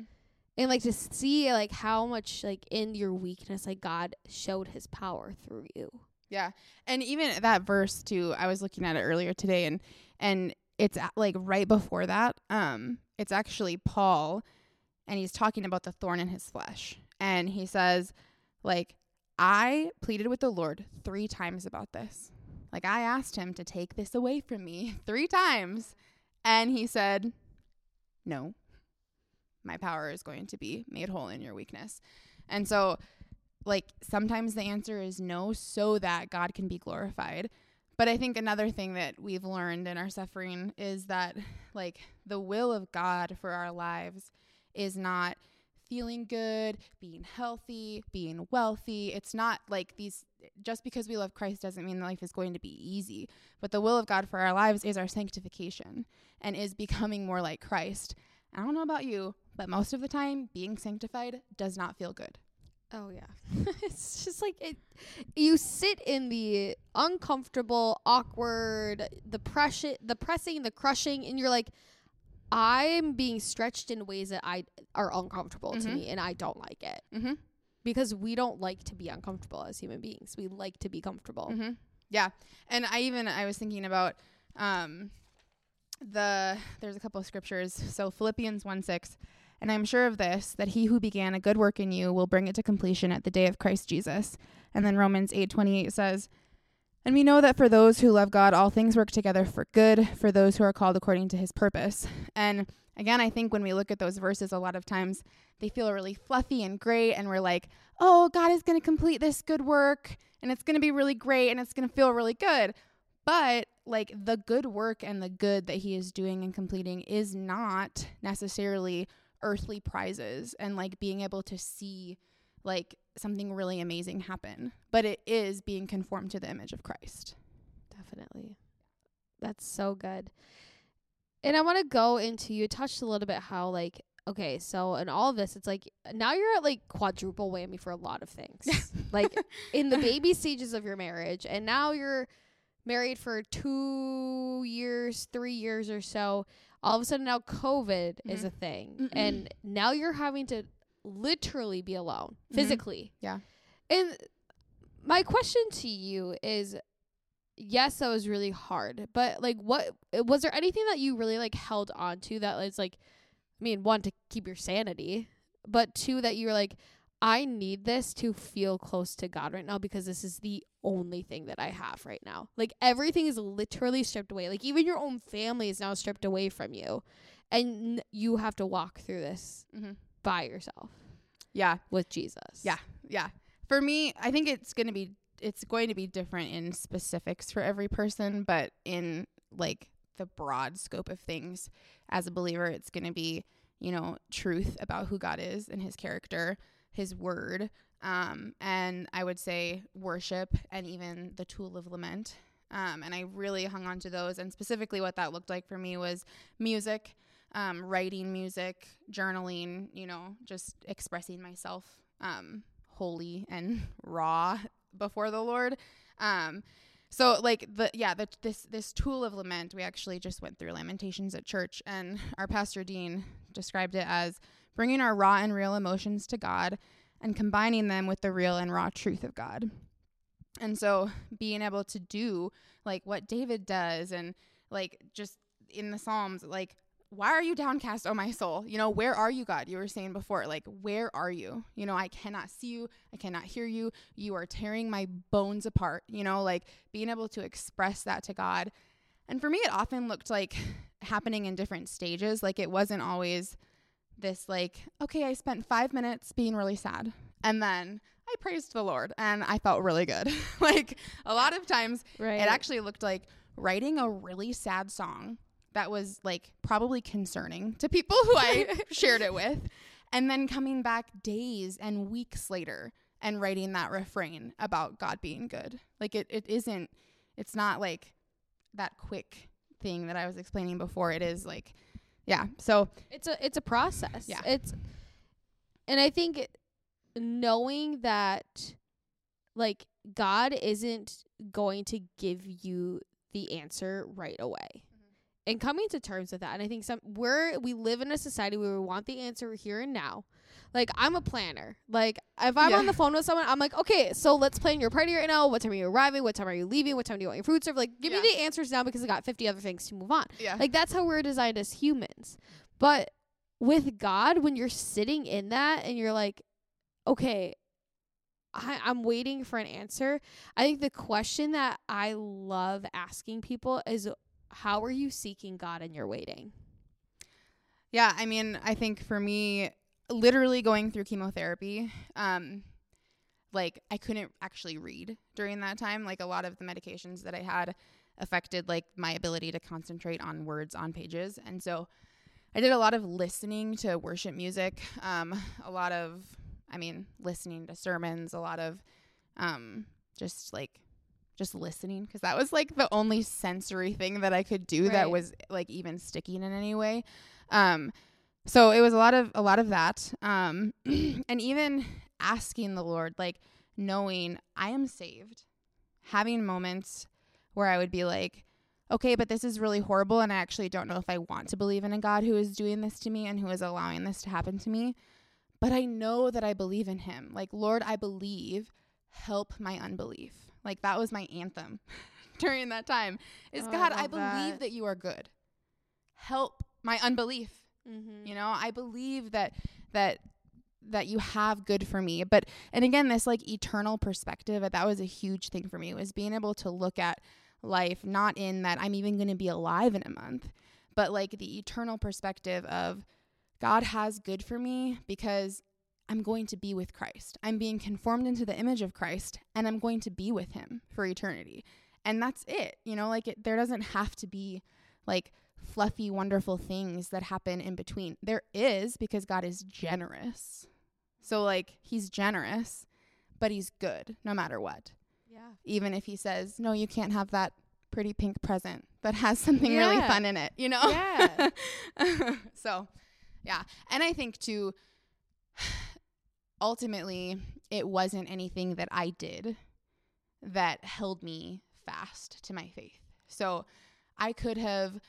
And like to see like how much like in your weakness like God showed his power through you. Yeah. And even that verse too, I was looking at it earlier today and and it's a- like right before that. Um it's actually Paul and he's talking about the thorn in his flesh. And he says like I pleaded with the Lord 3 times about this. Like I asked him to take this away from me <laughs> 3 times and he said no. My power is going to be made whole in your weakness. And so like sometimes the answer is no so that God can be glorified. But I think another thing that we've learned in our suffering is that like the will of God for our lives is not feeling good, being healthy, being wealthy. It's not like these just because we love Christ doesn't mean life is going to be easy. But the will of God for our lives is our sanctification and is becoming more like Christ. I don't know about you, but most of the time being sanctified does not feel good. Oh yeah. <laughs> it's just like it you sit in the uncomfortable, awkward, the pressure the pressing, the crushing and you're like I'm being stretched in ways that I are uncomfortable to Mhm. me and I don't like it. Mhm. Because we don't like to be uncomfortable as human beings. We like to be comfortable. Mm-hmm. Yeah, and I even I was thinking about um, the there's a couple of scriptures. So Philippians one six, and I'm sure of this that he who began a good work in you will bring it to completion at the day of Christ Jesus. And then Romans eight twenty eight says, and we know that for those who love God, all things work together for good for those who are called according to His purpose. And again, I think when we look at those verses, a lot of times they feel really fluffy and great, and we're like, oh, God is going to complete this good work and it's going to be really great and it's going to feel really good. But like the good work and the good that he is doing and completing is not necessarily earthly prizes and like being able to see like something really amazing happen, but it is being conformed to the image of Christ. Definitely. That's so good. And I want to go into you touched a little bit how like okay, so in all of this it's like now you're at like quadruple whammy for a lot of things. <laughs> like in the baby stages of your marriage and now you're married for 2 years, 3 years or so. All of a sudden now COVID is Mhm. a thing Mm-mm. and now you're having to literally be alone Mhm. physically. Yeah. And my question to you is yes, that was really hard, but like what was there anything that you really like held on to that was like I mean, one to keep your sanity, but two that you were like I need this to feel close to God right now because this is the only thing that I have right now. Like everything is literally stripped away. Like even your own family is now stripped away from you. And you have to walk through this Mm-hmm. by yourself Yeah. with Jesus. Yeah. Yeah. For me, I think it's going to be it's going to be different in specifics for every person, but in like the broad scope of things as a believer, it's going to be, you know, truth about who God is and his character, his word, um, and I would say worship and even the tool of lament. Um, and I really hung on to those. And specifically, what that looked like for me was music, um, writing music, journaling, you know, just expressing myself um, holy and <laughs> raw before the Lord. Um, so like the yeah the, this this tool of lament we actually just went through lamentations at church and our pastor dean described it as bringing our raw and real emotions to god and combining them with the real and raw truth of god and so being able to do like what david does and like just in the psalms like why are you downcast, oh my soul? You know, where are you, God? You were saying before, like, where are you? You know, I cannot see you. I cannot hear you. You are tearing my bones apart. You know, like being able to express that to God. And for me, it often looked like happening in different stages. Like, it wasn't always this, like, okay, I spent five minutes being really sad. And then I praised the Lord and I felt really good. <laughs> like, a lot of times, Right. it actually looked like writing a really sad song that was like probably concerning to people who I <laughs> shared it with. And then coming back days and weeks later and writing that refrain about God being good. Like it, it isn't, it's not like that quick thing that I was explaining before. It is like, yeah. So it's a it's a process. Yeah. It's and I think knowing that like God isn't going to give you the answer right away. Mm-hmm. And coming to terms with that. And I think some we're we live in a society where we want the answer here and now. Like I'm a planner. Like if I'm Yeah. on the phone with someone, I'm like, okay, so let's plan your party right now. What time are you arriving? What time are you leaving? What time do you want your food served? Like give Yeah. me the answers now because I got 50 other things to move on. yeah. Like that's how we're designed as humans. But with God, when you're sitting in that and you're like, okay, I, I'm waiting for an answer. I think the question that I love asking people is, how are you seeking God and you're waiting? Yeah, I mean, I think for me, literally going through chemotherapy, um, like I couldn't actually read during that time. Like a lot of the medications that I had affected like my ability to concentrate on words on pages, and so I did a lot of listening to worship music, um, a lot of, I mean, listening to sermons, a lot of, um, just like just listening because that was like the only sensory thing that I could do that was like even sticking in any way. Um, so it was a lot of a lot of that, um, <clears throat> and even asking the Lord, like knowing I am saved, having moments where I would be like, okay, but this is really horrible, and I actually don't know if I want to believe in a God who is doing this to me and who is allowing this to happen to me. But I know that I believe in Him. Like, Lord, I believe. Help my unbelief. Like that was my anthem <laughs> during that time. Is Oh, God, I love believe that. that you are good. Help my unbelief. Mm-hmm. You know, I believe that that that you have good for me. But and again, this like eternal perspective, that was a huge thing for me was being able to look at life not in that I'm even going to be alive in a month, but like the eternal perspective of God has good for me because I'm going to be with Christ. I'm being conformed into the image of Christ and I'm going to be with him for eternity. And that's it. You know, like it, there doesn't have to be like fluffy, wonderful things that happen in between. There is because God is generous. So, like, he's generous, but he's good no matter what. Yeah. Even if he says, no, you can't have that pretty pink present that has <laughs> something really fun in it, you know? Yeah. <laughs> so, yeah. And I think, too, <sighs> ultimately, it wasn't anything that I did that held me fast to my faith. So, I could have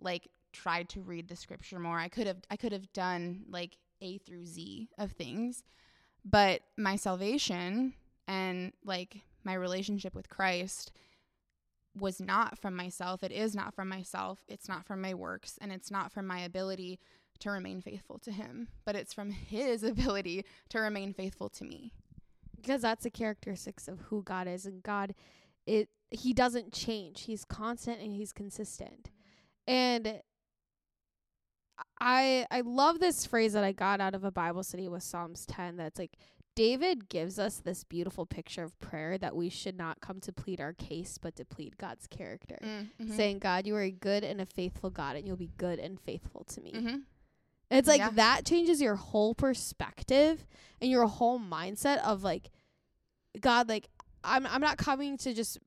like tried to read the scripture more. I could have I could have done like A through Z of things. But my salvation and like my relationship with Christ was not from myself. It is not from myself. It's not from my works and it's not from my ability to remain faithful to him, but it's from his <laughs> ability to remain faithful to me. because that's the characteristics of who God is and God it he doesn't change he's constant and he's consistent and I I love this phrase that I got out of a Bible study with Psalms 10 that's like David gives us this beautiful picture of prayer that we should not come to plead our case, but to plead God's character. Mm-hmm. Saying, God, you are a good and a faithful God, and you'll be good and faithful to me. mm-hmm. It's like Yeah. that changes your whole perspective and your whole mindset of like, God, like, I'm I'm not coming to just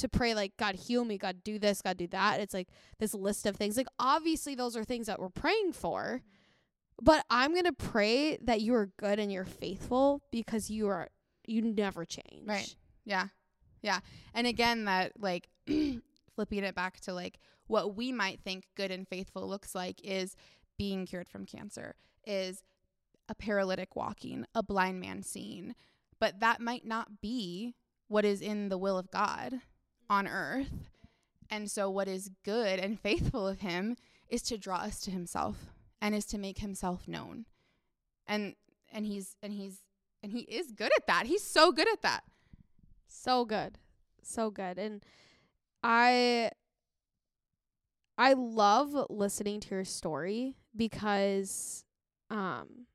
to pray like God heal me, God do this, God do that. It's like this list of things. Like obviously those are things that we're praying for. But I'm gonna pray that you are good and you're faithful because you are you never change. Right. Yeah. Yeah. And again, that like <clears throat> flipping it back to like what we might think good and faithful looks like is being cured from cancer, is a paralytic walking, a blind man seeing. But that might not be what is in the will of God on earth. And so, what is good and faithful of Him is to draw us to Himself and is to make Himself known. And and He's and He's and He is good at that. He's so good at that. So good. So good. And I I love listening to your story because um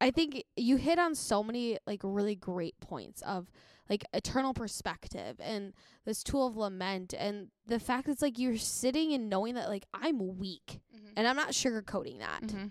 I think you hit on so many like really great points of like eternal perspective and this tool of lament and the fact that it's like you're sitting and knowing that like I'm weak and I'm not sugarcoating that. Mm-hmm.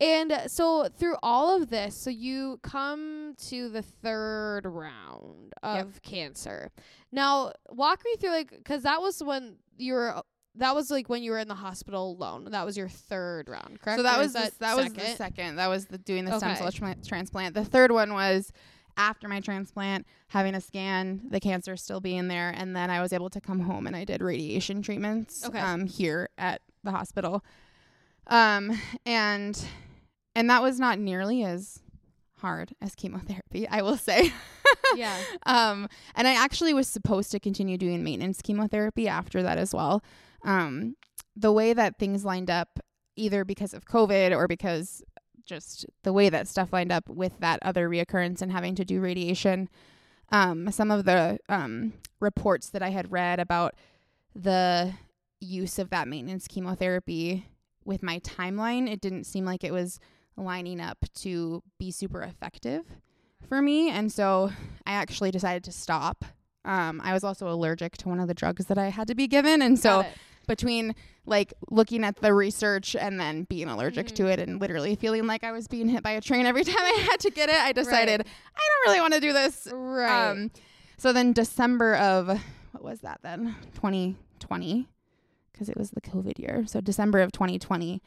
And uh, so through all of this, so you come to the third round of cancer. Now, walk me through like cuz that was when you were that was like when you were in the hospital alone. That was your third round, correct? So that Or was is the, that was the second? second. That was the doing the stem cell tra- transplant. The third one was after my transplant, having a scan, the cancer still being there, and then I was able to come home and I did radiation treatments Okay. um, here at the hospital. Um, and and that was not nearly as hard as chemotherapy, I will say. <laughs> yeah. um, and I actually was supposed to continue doing maintenance chemotherapy after that as well. Um, the way that things lined up, either because of COVID or because just the way that stuff lined up with that other reoccurrence and having to do radiation, um, some of the um, reports that I had read about the use of that maintenance chemotherapy with my timeline, it didn't seem like it was lining up to be super effective for me. And so I actually decided to stop. Um, I was also allergic to one of the drugs that I had to be given. And so. Between like looking at the research and then being allergic Mhm. to it and literally feeling like I was being hit by a train every <laughs> time I had to get it, I decided I don't really want to do this. right. Um, so then December of what was that then? 2020, because it was the COVID year. So December of 2020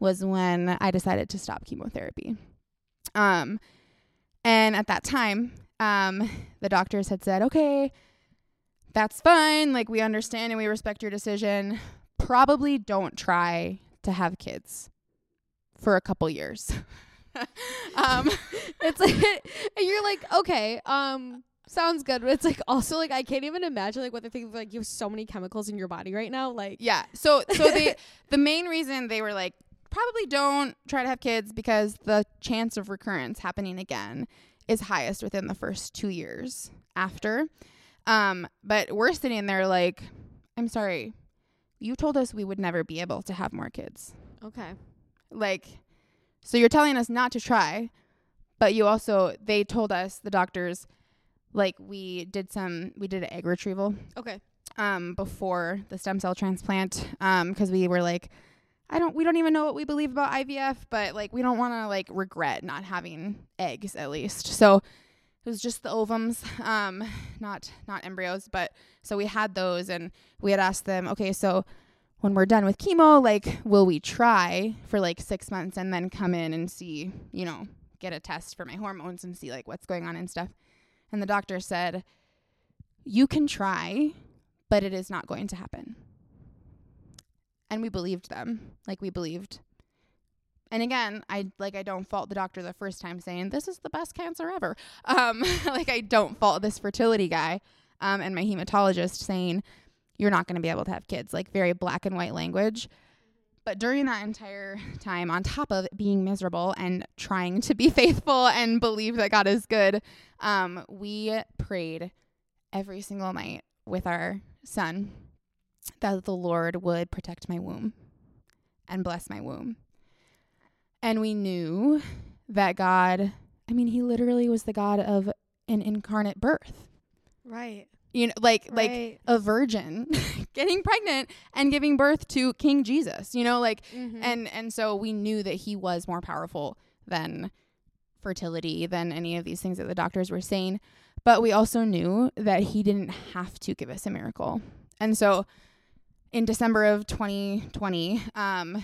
was when I decided to stop chemotherapy. Um, and at that time, um, the doctors had said, okay, that's fine. Like we understand and we respect your decision. Probably don't try to have kids for a couple years. <laughs> um, <laughs> it's like <laughs> and you're like, okay, um sounds good. But it's like also like I can't even imagine like what they're thinking like you have so many chemicals in your body right now. Like Yeah. So so they the main reason they were like probably don't try to have kids because the chance of recurrence happening again is highest within the first 2 years after. Um but we're sitting there like I'm sorry. You told us we would never be able to have more kids. Okay. Like so you're telling us not to try, but you also they told us the doctors like we did some we did an egg retrieval Okay. um before the stem cell transplant um because we were like I don't we don't even know what we believe about IVF but like we don't want to like regret not having eggs at least so it was just the ovums <laughs> um not not embryos but so we had those and we had asked them okay so when we're done with chemo like will we try for like 6 months and then come in and see you know get a test for my hormones and see like what's going on and stuff and the doctor said you can try but it is not going to happen. And we believed them. Like we believed. And again, I like I don't fault the doctor the first time saying this is the best cancer ever. Um <laughs> like I don't fault this fertility guy um and my hematologist saying you're not going to be able to have kids like very black and white language. But during that entire time on top of being miserable and trying to be <laughs> faithful and believe that God is good, um we prayed every single night with our son that the Lord would protect my womb and bless my womb. And we knew that God I mean, he literally was the God of an incarnate birth. Right. You know, like like a virgin <laughs> getting pregnant and giving birth to King Jesus. You know, like Mhm. and and so we knew that he was more powerful than fertility than any of these things that the doctors were saying but we also knew that he didn't have to give us a miracle and so in december of 2020 um,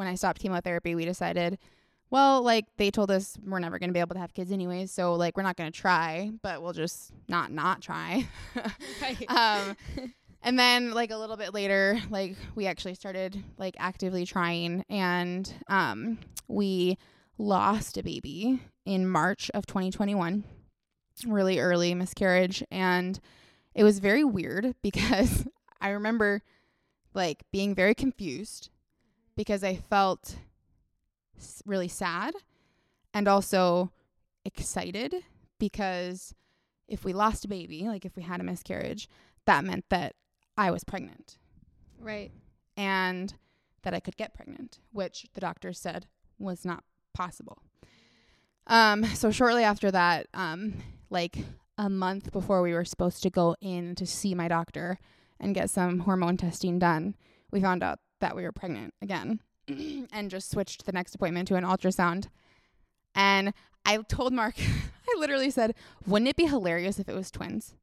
when i stopped chemotherapy we decided well like they told us we're never going to be able to have kids anyways so like we're not going to try but we'll just not not try <laughs> right. um <laughs> and then like a little bit later like we actually started like actively trying and um we lost a baby in March of 2021 really early miscarriage and it was very weird <laughs> because I remember like being very confused because I felt really sad and also excited because if we lost a baby, like if we had a miscarriage, that meant that I was pregnant right. and that I could get pregnant, which the doctor said was not possible. Um, so shortly after that, um, like a month before we were supposed to go in to see my doctor and get some hormone testing done, we found out that we were pregnant again <clears throat> and just switched the next appointment to an ultrasound. And I told Mark, <laughs> I literally said, wouldn't it be hilarious if it was twins?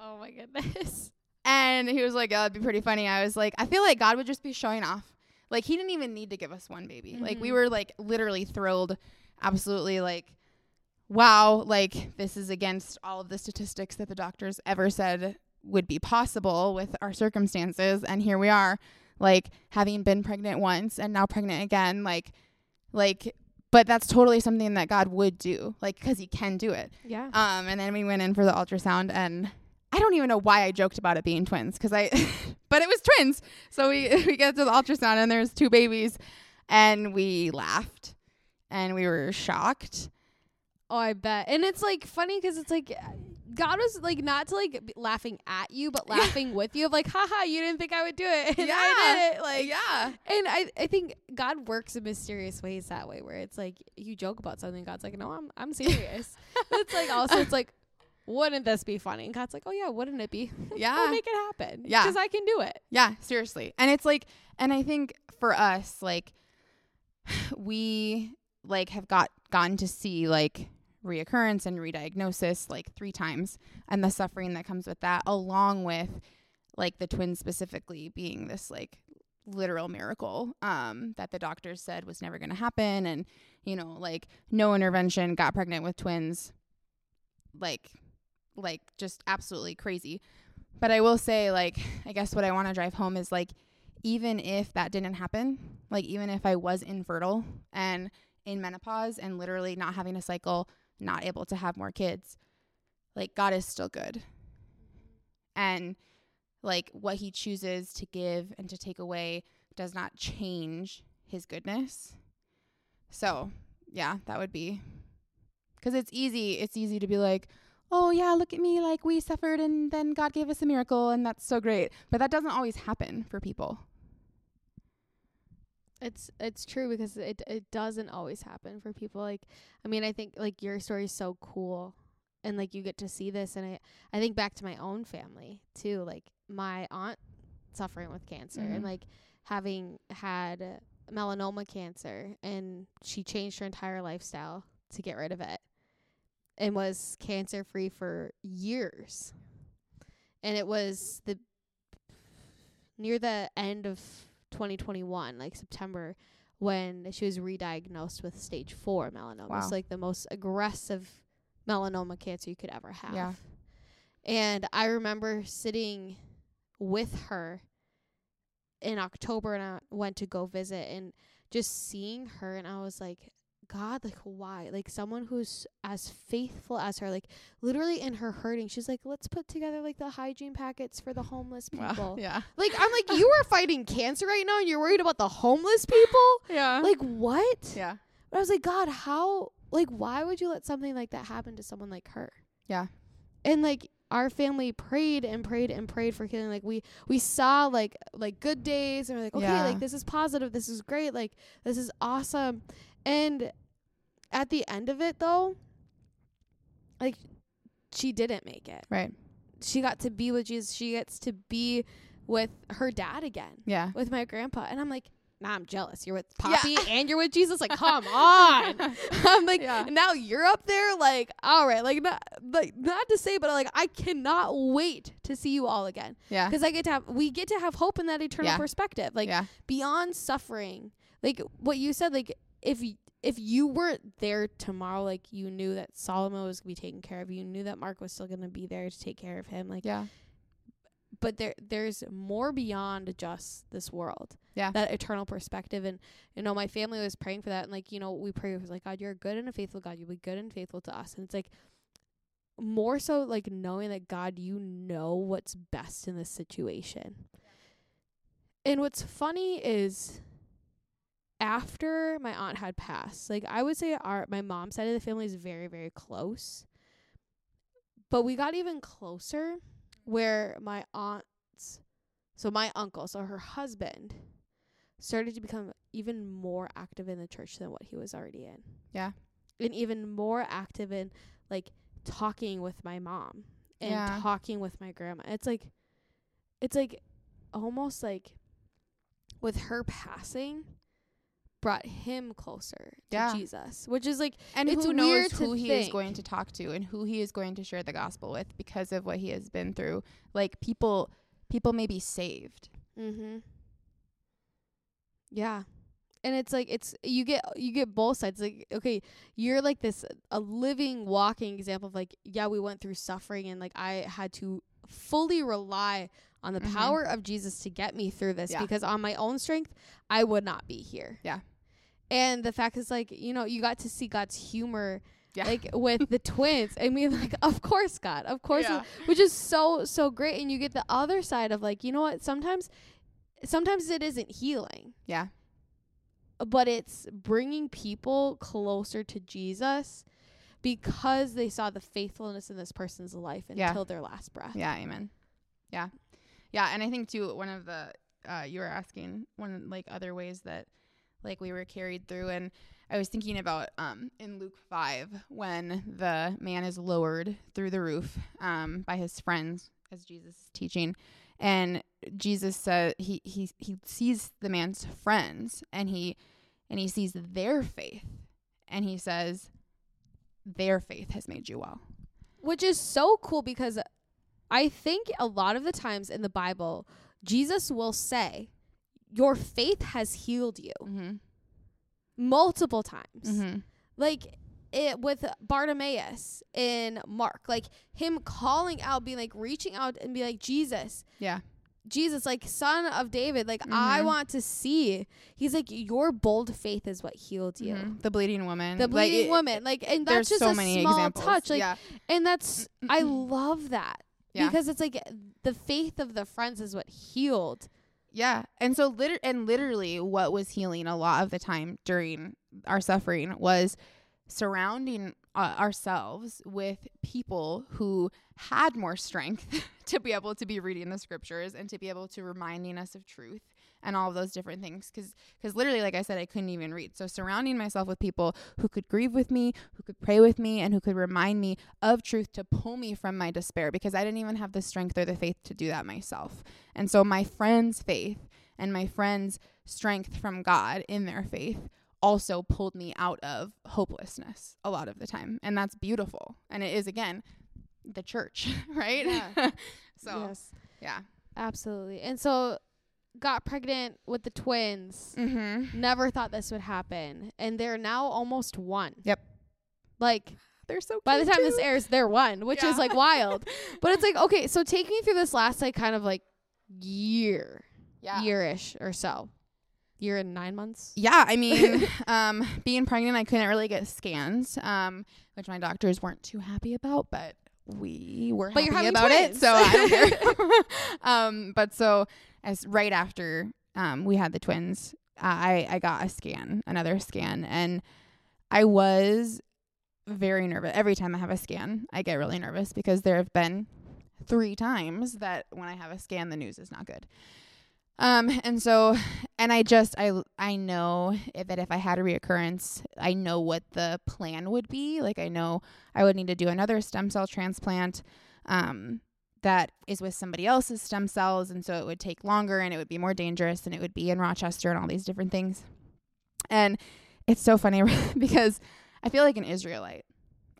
Oh my goodness. And he was like, oh, it'd be pretty funny. I was like, I feel like God would just be showing off. Like, he didn't even need to give us one baby. Like, we Mhm. were like literally thrilled, absolutely like, wow, like, this is against all of the statistics that the doctors ever said would be possible with our circumstances. And here we are, like, having been pregnant once and now pregnant again. Like, like, but that's totally something that God would do, like, because he can do it. Yeah. Um, and then we went in for the ultrasound, and I don't even know why I joked about it being twins, because I, <laughs> but it was twins. So we <laughs> we get to the ultrasound, and there's two babies, and we laughed, and we were shocked. Oh, I bet. And it's like funny because it's like God was like not to like laughing at you, but Yeah. laughing with you of like, haha, you didn't think I would do it. <laughs> And Yeah. I did it. Like, yeah, and I, I think God works in mysterious ways that way, where it's like you joke about something, God's like, no, I'm I'm serious. <laughs> it's like also it's like, wouldn't this be funny? And God's like, oh yeah, wouldn't it be? <laughs> Yeah. I'll make it happen. Yeah. because I can do it. yeah, seriously. And it's like, and I think for us, like, <sighs> we like have got gotten to see like reoccurrence and rediagnosis like three times and the suffering that comes with that along with like the twins specifically being this like literal miracle um that the doctors said was never going to happen and you know like no intervention got pregnant with twins like like just absolutely crazy. But i will say like i guess what i want to drive home is like even if that didn't happen like even if i was infertile and in menopause and literally not having a cycle not able to have more kids like god is still good. And like what he chooses to give and to take away does not change his goodness. So yeah that would be because it's easy it's easy to be like oh yeah look at me like we suffered and then god gave us a miracle and that's so great. But that doesn't always happen for people It's it's true because it it doesn't always happen for people. Like I mean, I think like your story is so cool and like you get to see this and I I think back to my own family too. Like my aunt suffering with cancer and Mhm. like having had melanoma cancer and she changed her entire lifestyle to get rid of it and was cancer free for years. And it was the near the end of 2021, like September, when she was re-diagnosed with stage four melanoma. Wow. It's like the most aggressive melanoma cancer you could ever have. Yeah. And I remember sitting with her in October and I went to go visit and just seeing her and I was like, God, like why? Like someone who's as faithful as her, like literally in her hurting, she's like, let's put together like the hygiene packets for the homeless <laughs> people. yeah Like I'm like, you are fighting cancer right now and you're worried about the homeless people? <laughs> yeah Like what? yeah But I was like, God, how like why would you let something like that happen to someone like her? Yeah. And like our family prayed and prayed and prayed for healing. Like we we saw like like good days and we're like, okay, Yeah. like this is positive, this is great, like this is awesome. And at the end of it though, like she didn't make it. Right. She got to be with Jesus. She gets to be with her dad again, Yeah. with my grandpa. And I'm like, nah, I'm jealous. You're with Yeah. Poppy <laughs> and you're with Jesus. Like, come on. <laughs> I'm like, Yeah. now you're up there. Like, all right. Like, not, like, not to say, but like, I cannot wait to see you all again Yeah. because I get to have, we get to have hope in that eternal Yeah. perspective. Like, yeah. beyond suffering like what you said like if if you were there tomorrow like you knew that solomon was going to be taken care of you knew that mark was still going to be there to take care of him like Yeah. but there there's more beyond just this world Yeah. that eternal perspective and you know my family was praying for that and like you know we pray was like god you're a good and a faithful god you'll be good and faithful to us and it's like more so like knowing that god you know what's best in this situation and what's funny is after my aunt had passed like i would say our my mom's side of the family is very very close but we got even closer where my aunt's so my uncle so her husband started to become even more active in the church than what he was already in Yeah. and even more active in like talking with my mom and Yeah. talking with my grandma it's like it's like almost like with her passing brought him closer to Yeah. Jesus which is like And It's who knows who he is going to talk to and who he is going to share the gospel with because of what he has been through. Like people people may be saved. Mm-hmm. Yeah. And it's like it's you get you get both sides like okay you're like this a living walking example of like yeah we went through suffering and like I had to fully rely on the Mhm. power of Jesus to get me through this Yeah. because on my own strength I would not be here. Yeah. And the fact is like you know you got to see God's humor Yeah. like with the <laughs> twins. I mean like of course God, of course Yeah. which is so so great and you get the other side of like you know what sometimes sometimes it isn't healing Yeah. but it's bringing people closer to Jesus because they saw the faithfulness in this person's life Yeah. until their last breath. Yeah, amen. Yeah. Yeah, and I think too one of the uh you were asking one like other ways that like we were carried through and I was thinking about um in Luke 5 when the man is lowered through the roof um by his friends as Jesus is teaching and Jesus said he he he sees the man's friends and he and he sees their faith and he says their faith has made you well. Which is so cool because I think a lot of the times in the Bible Jesus will say your faith has healed you Mhm. multiple times. Mhm. like it with Bartimaeus in Mark, like him calling out, being like reaching out and be like Jesus, Yeah. Jesus, like son of David, like I Mhm. want to see. He's like your bold faith is what healed you. Mhm. The bleeding woman. The bleeding it- woman, like, and that's just so a many small examples. touch, like, yeah. and that's I love that Yeah. because it's like the faith of the friends is what healed. Yeah. And so liter- and literally what was healing a lot of the time during our suffering was surrounding uh, ourselves with people who had more strength <laughs> to be able to be reading the scriptures and to be able to reminding us of truth and all of those different things cuz cuz literally like I said I couldn't even read. So surrounding myself with people who could grieve with me, who could pray with me and who could remind me of truth to pull me from my despair because I didn't even have the strength or the faith to do that myself. And so my friend's faith and my friend's strength from God in their faith also pulled me out of hopelessness a lot of the time. And that's beautiful. And it is again the church, <laughs> right? Yeah. <laughs> so yes, yeah. absolutely. And so got pregnant with the twins. Mm-hmm. Never thought this would happen, and they're now almost one. Yep. Like They're so by the time this airs, they're one, which Yeah. is like wild. <laughs> But it's like okay, so take me through this last like kind of like year, yeah. yearish or so, year and nine months. Yeah, I mean, <laughs> um, being pregnant, I couldn't really get scans, um, which my doctors weren't too happy about, but we were But you're happy about it, so I don't care. <laughs> um, but so as right after um, we had the twins, uh, I I got a scan, another scan, and I was very nervous. Every time I have a scan, I get really nervous because there have been three times that when I have a scan, the news is not good. Um, and so, and I just, I, I know that if I had a reoccurrence, I know what the plan would be. Like, I know I would need to do another stem cell transplant, um, that is with somebody else's stem cells. And so it would take longer and it would be more dangerous and it would be in Rochester and all these different things. And it's so funny <laughs> because I feel like an Israelite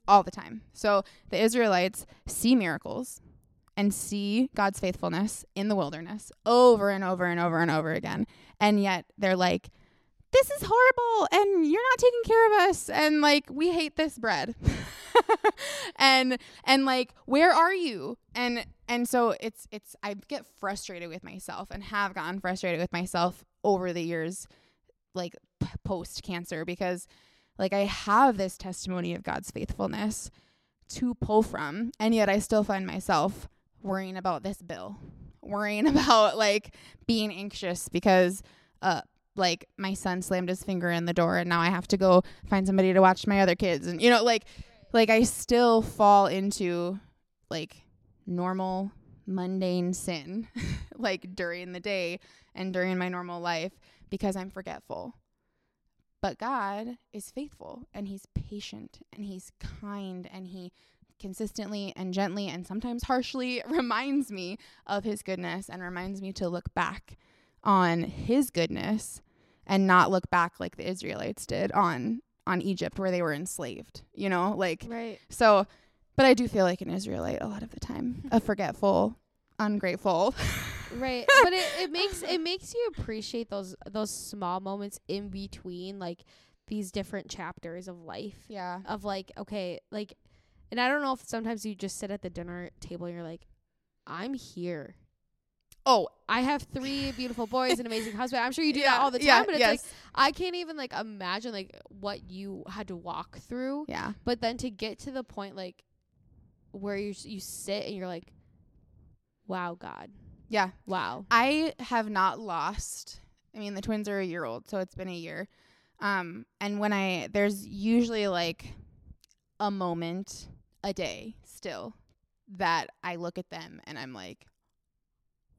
all the time. So the Israelites see miracles and see God's faithfulness in the wilderness over and over and over and over again. And yet they're like, this is horrible and you're not taking care of us and like we hate this bread. <laughs> <laughs> and and like where are you? And and so it's it's I get frustrated with myself and have gotten frustrated with myself over the years like p- post cancer because like I have this testimony of God's faithfulness to pull from and yet I still find myself worrying about this bill, worrying <laughs> about like being anxious because uh like my son slammed his finger in the door and now I have to go find somebody to watch my other kids and you know like like I still fall into like normal mundane sin <laughs> like during the day and during my normal life because I'm forgetful. But God is faithful and he's patient and he's kind and he consistently and gently and sometimes harshly <laughs> reminds me of his goodness and reminds me to look back on his goodness and not look back like the Israelites did on on Egypt where they were enslaved. You know, like Right. so but I do feel like an Israelite a lot of the time, a mm-hmm. forgetful, ungrateful. right <laughs> but it, it makes it makes you appreciate those those small moments in between like these different chapters of life yeah. of like okay like and i don't know if sometimes you just sit at the dinner table and you're like i'm here Oh, i have three beautiful boys and an amazing husband i'm sure you do yeah, that all the time yeah, but it's yes. like i can't even like imagine like what you had to walk through yeah. but then to get to the point like where you you sit and you're like wow god Yeah. wow I have not lost. I mean, the twins are a year old, so it's been a year. Um, and when I there's usually like a moment a day still that I look at them and I'm like,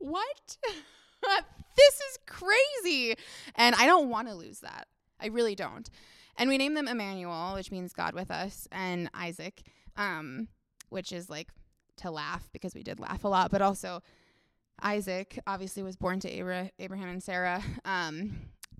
"What? <laughs> this is crazy." And I don't want to lose that. I really don't. And we named them Emmanuel, which means God with us, and Isaac, um, which is like to laugh because we did laugh a lot, but also Isaac obviously was born to Abra- Abraham and Sarah um,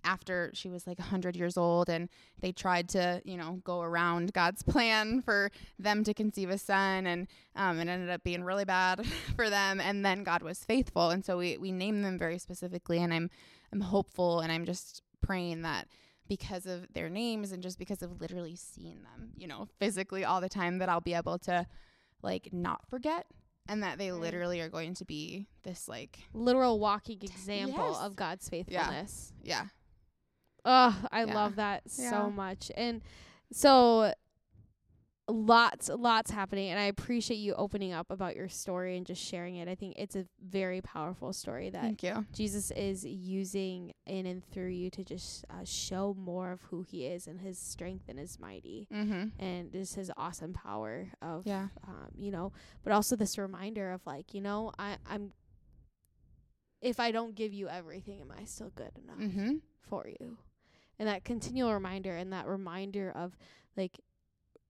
after she was like 100 years old, and they tried to, you know, go around God's plan for them to conceive a son, and um, it ended up being really bad <laughs> for them. And then God was faithful, and so we we named them very specifically, and I'm I'm hopeful, and I'm just praying that because of their names and just because of literally seeing them, you know, physically all the time, that I'll be able to like not forget and that they literally are going to be this like literal walking example Yes. of God's faithfulness. yeah Oh, I Yeah. love that Yeah. so much. And so lots lots happening and I appreciate you opening up about your story and just sharing it. I think it's a very powerful story that Jesus is using in and through you to just uh, show more of who he is and his strength and his mighty mm-hmm and just his awesome power of yeah um, you know, but also this reminder of like, you know, I, I'm if I don't give you everything, am I still good enough mm-hmm for you? And that continual reminder and that reminder of like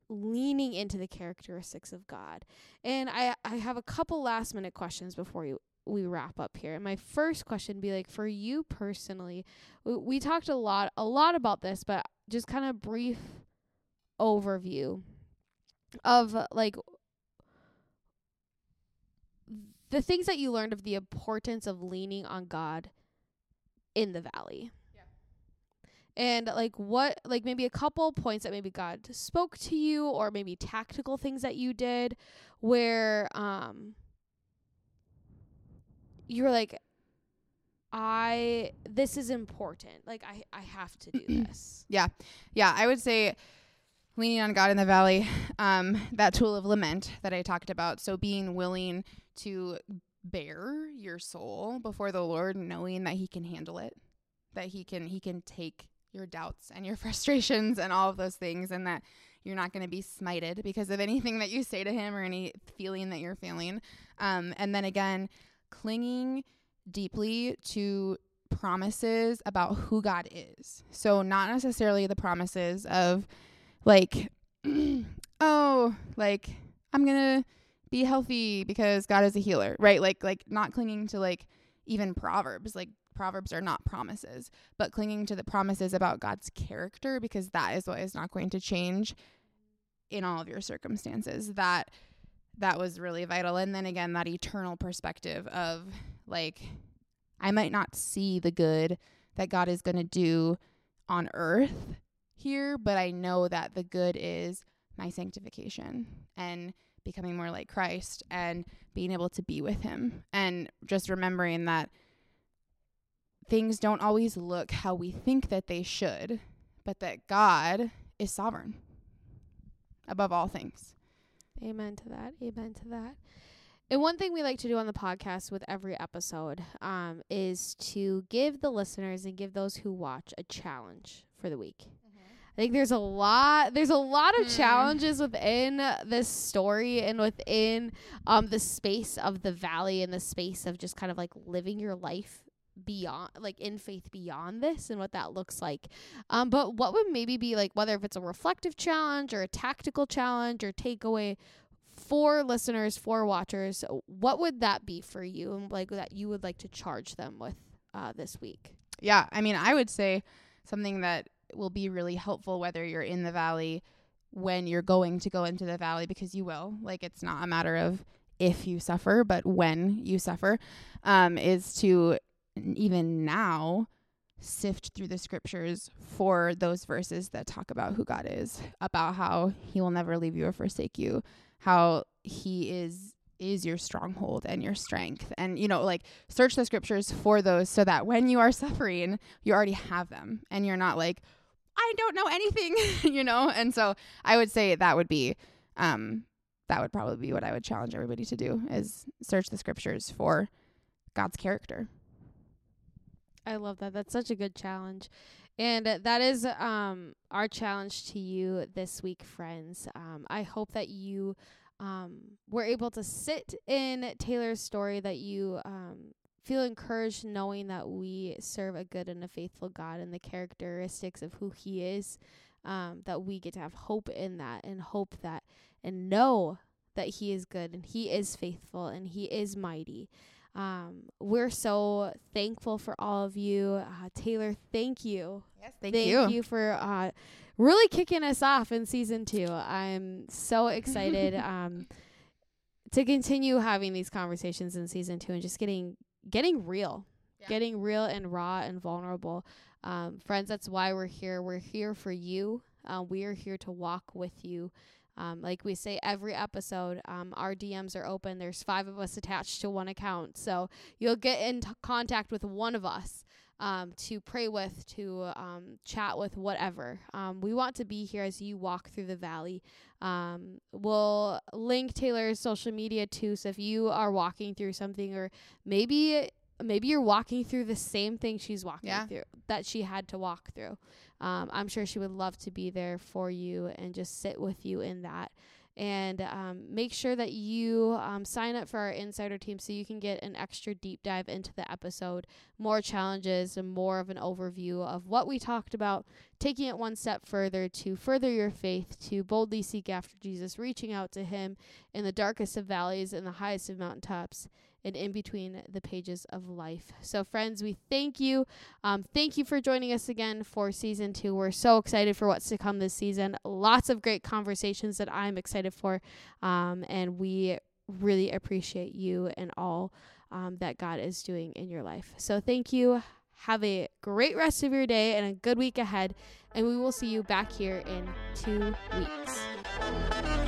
leaning into the characteristics of God. And I I have a couple last minute questions before you we wrap up here. And my first question be like for you personally, we, we talked a lot a lot about this, but just kind of brief overview of like the things that you learned of the importance of leaning on God in the valley. And like what like maybe a couple points that maybe God spoke to you or maybe tactical things that you did where um you were like I this is important. Like I I have to do this. Yeah. Yeah i would say leaning on god in the valley um that tool of lament that i talked about so being willing to bare your soul before the lord knowing that he can handle it that he can he can take your doubts and your <laughs> frustrations and all of those things and that you're not going to be smited because of anything that you say to him or any feeling that you're feeling um and then again clinging deeply to promises about who God is. So, not necessarily the promises of like, <clears throat> oh, like, I'm going to be healthy because God is a healer, right? Like, like not clinging to like even proverbs, like proverbs are not promises, but clinging to the promises about God's character because that is what is not going to change in all of your circumstances. That that was really vital. And then again, that eternal perspective of like I might not see the good that God is going to do on earth here, but I know that the good is my sanctification and becoming more like Christ and being able to be with him and just remembering that things don't always look how we think that they should, but that God is sovereign above all things. Amen to that. Amen to that. And one thing we like to do on the podcast with every episode um, is to give the listeners and give those who watch a challenge for the week. I think there's a lot there's a lot of Hmm. challenges within this story and within um the space of the valley and the space of just kind of like living your life beyond like in faith beyond this and what that looks like. Um but what would maybe be like whether if it's a reflective challenge or a tactical challenge or takeaway for listeners, for watchers, what would that be for you and like that you would like to charge them with uh this week? Yeah, I mean, I would say something that will be really helpful whether you're in the valley when you're going to go into the valley because you will. Like it's not a matter of if you suffer, but when you suffer, um, is to even now sift through the scriptures for those verses that talk about who God is, about how he will never leave you or forsake you, how he is is your stronghold and your strength. And you know, like search the scriptures for those so that when you are <laughs> suffering, you already have them and you're not like I don't know anything, <laughs> you know? And so I would say that would be um that would probably be what I would challenge everybody to do is search the scriptures for God's character. I love that. That's such a good challenge. And uh, that is um, our challenge to you this week, friends. Um, I hope that you um, were able to sit in Taylor's story, that you um, feel encouraged knowing that we serve a good and a faithful God and the characteristics of who He is, um, that we get to have hope in that and hope that and know that He is good and He is faithful and He is mighty. Um, we're so thankful for all of you. Uh, Taylor, thank you. Yes, thank, you. for uh, really kicking us off in season two. I'm so excited <laughs> um, to continue having these conversations in season two and just getting getting real, Yeah. getting real and raw and vulnerable. Um, friends, that's why we're here. We're here for you. Uh, we are here to walk with you. Um, like we say every episode, um, our DMs are open. There's five of us attached to one account. So you'll get in t- contact with one of us um, to pray with, to um, chat with, whatever. Um, we want to be here as you walk through the valley. Um, we'll link Taylor's social media too. So if you are walking through something, or maybe maybe you're walking through the same thing she's walking Yeah. through that she had to walk through. Um, I'm sure she would love to be there for you and just sit with you in that. And um, make sure that you um, sign up for our insider team so you can get an extra deep dive into the episode, more challenges, and more of an overview of what we talked about, taking it one step further to further your faith, to boldly seek after Jesus, reaching out to Him in the darkest of valleys and the highest of mountaintops, and in between the pages of life. So, friends, we thank you. Um, thank you for joining us again for season two. We're so excited for what's to come this season. Lots of great conversations that I'm excited for. Um, and we really appreciate you and all um, that God is doing in your life. So, thank you. Have a great rest of your day and a good week ahead. And we will see you back here in two weeks.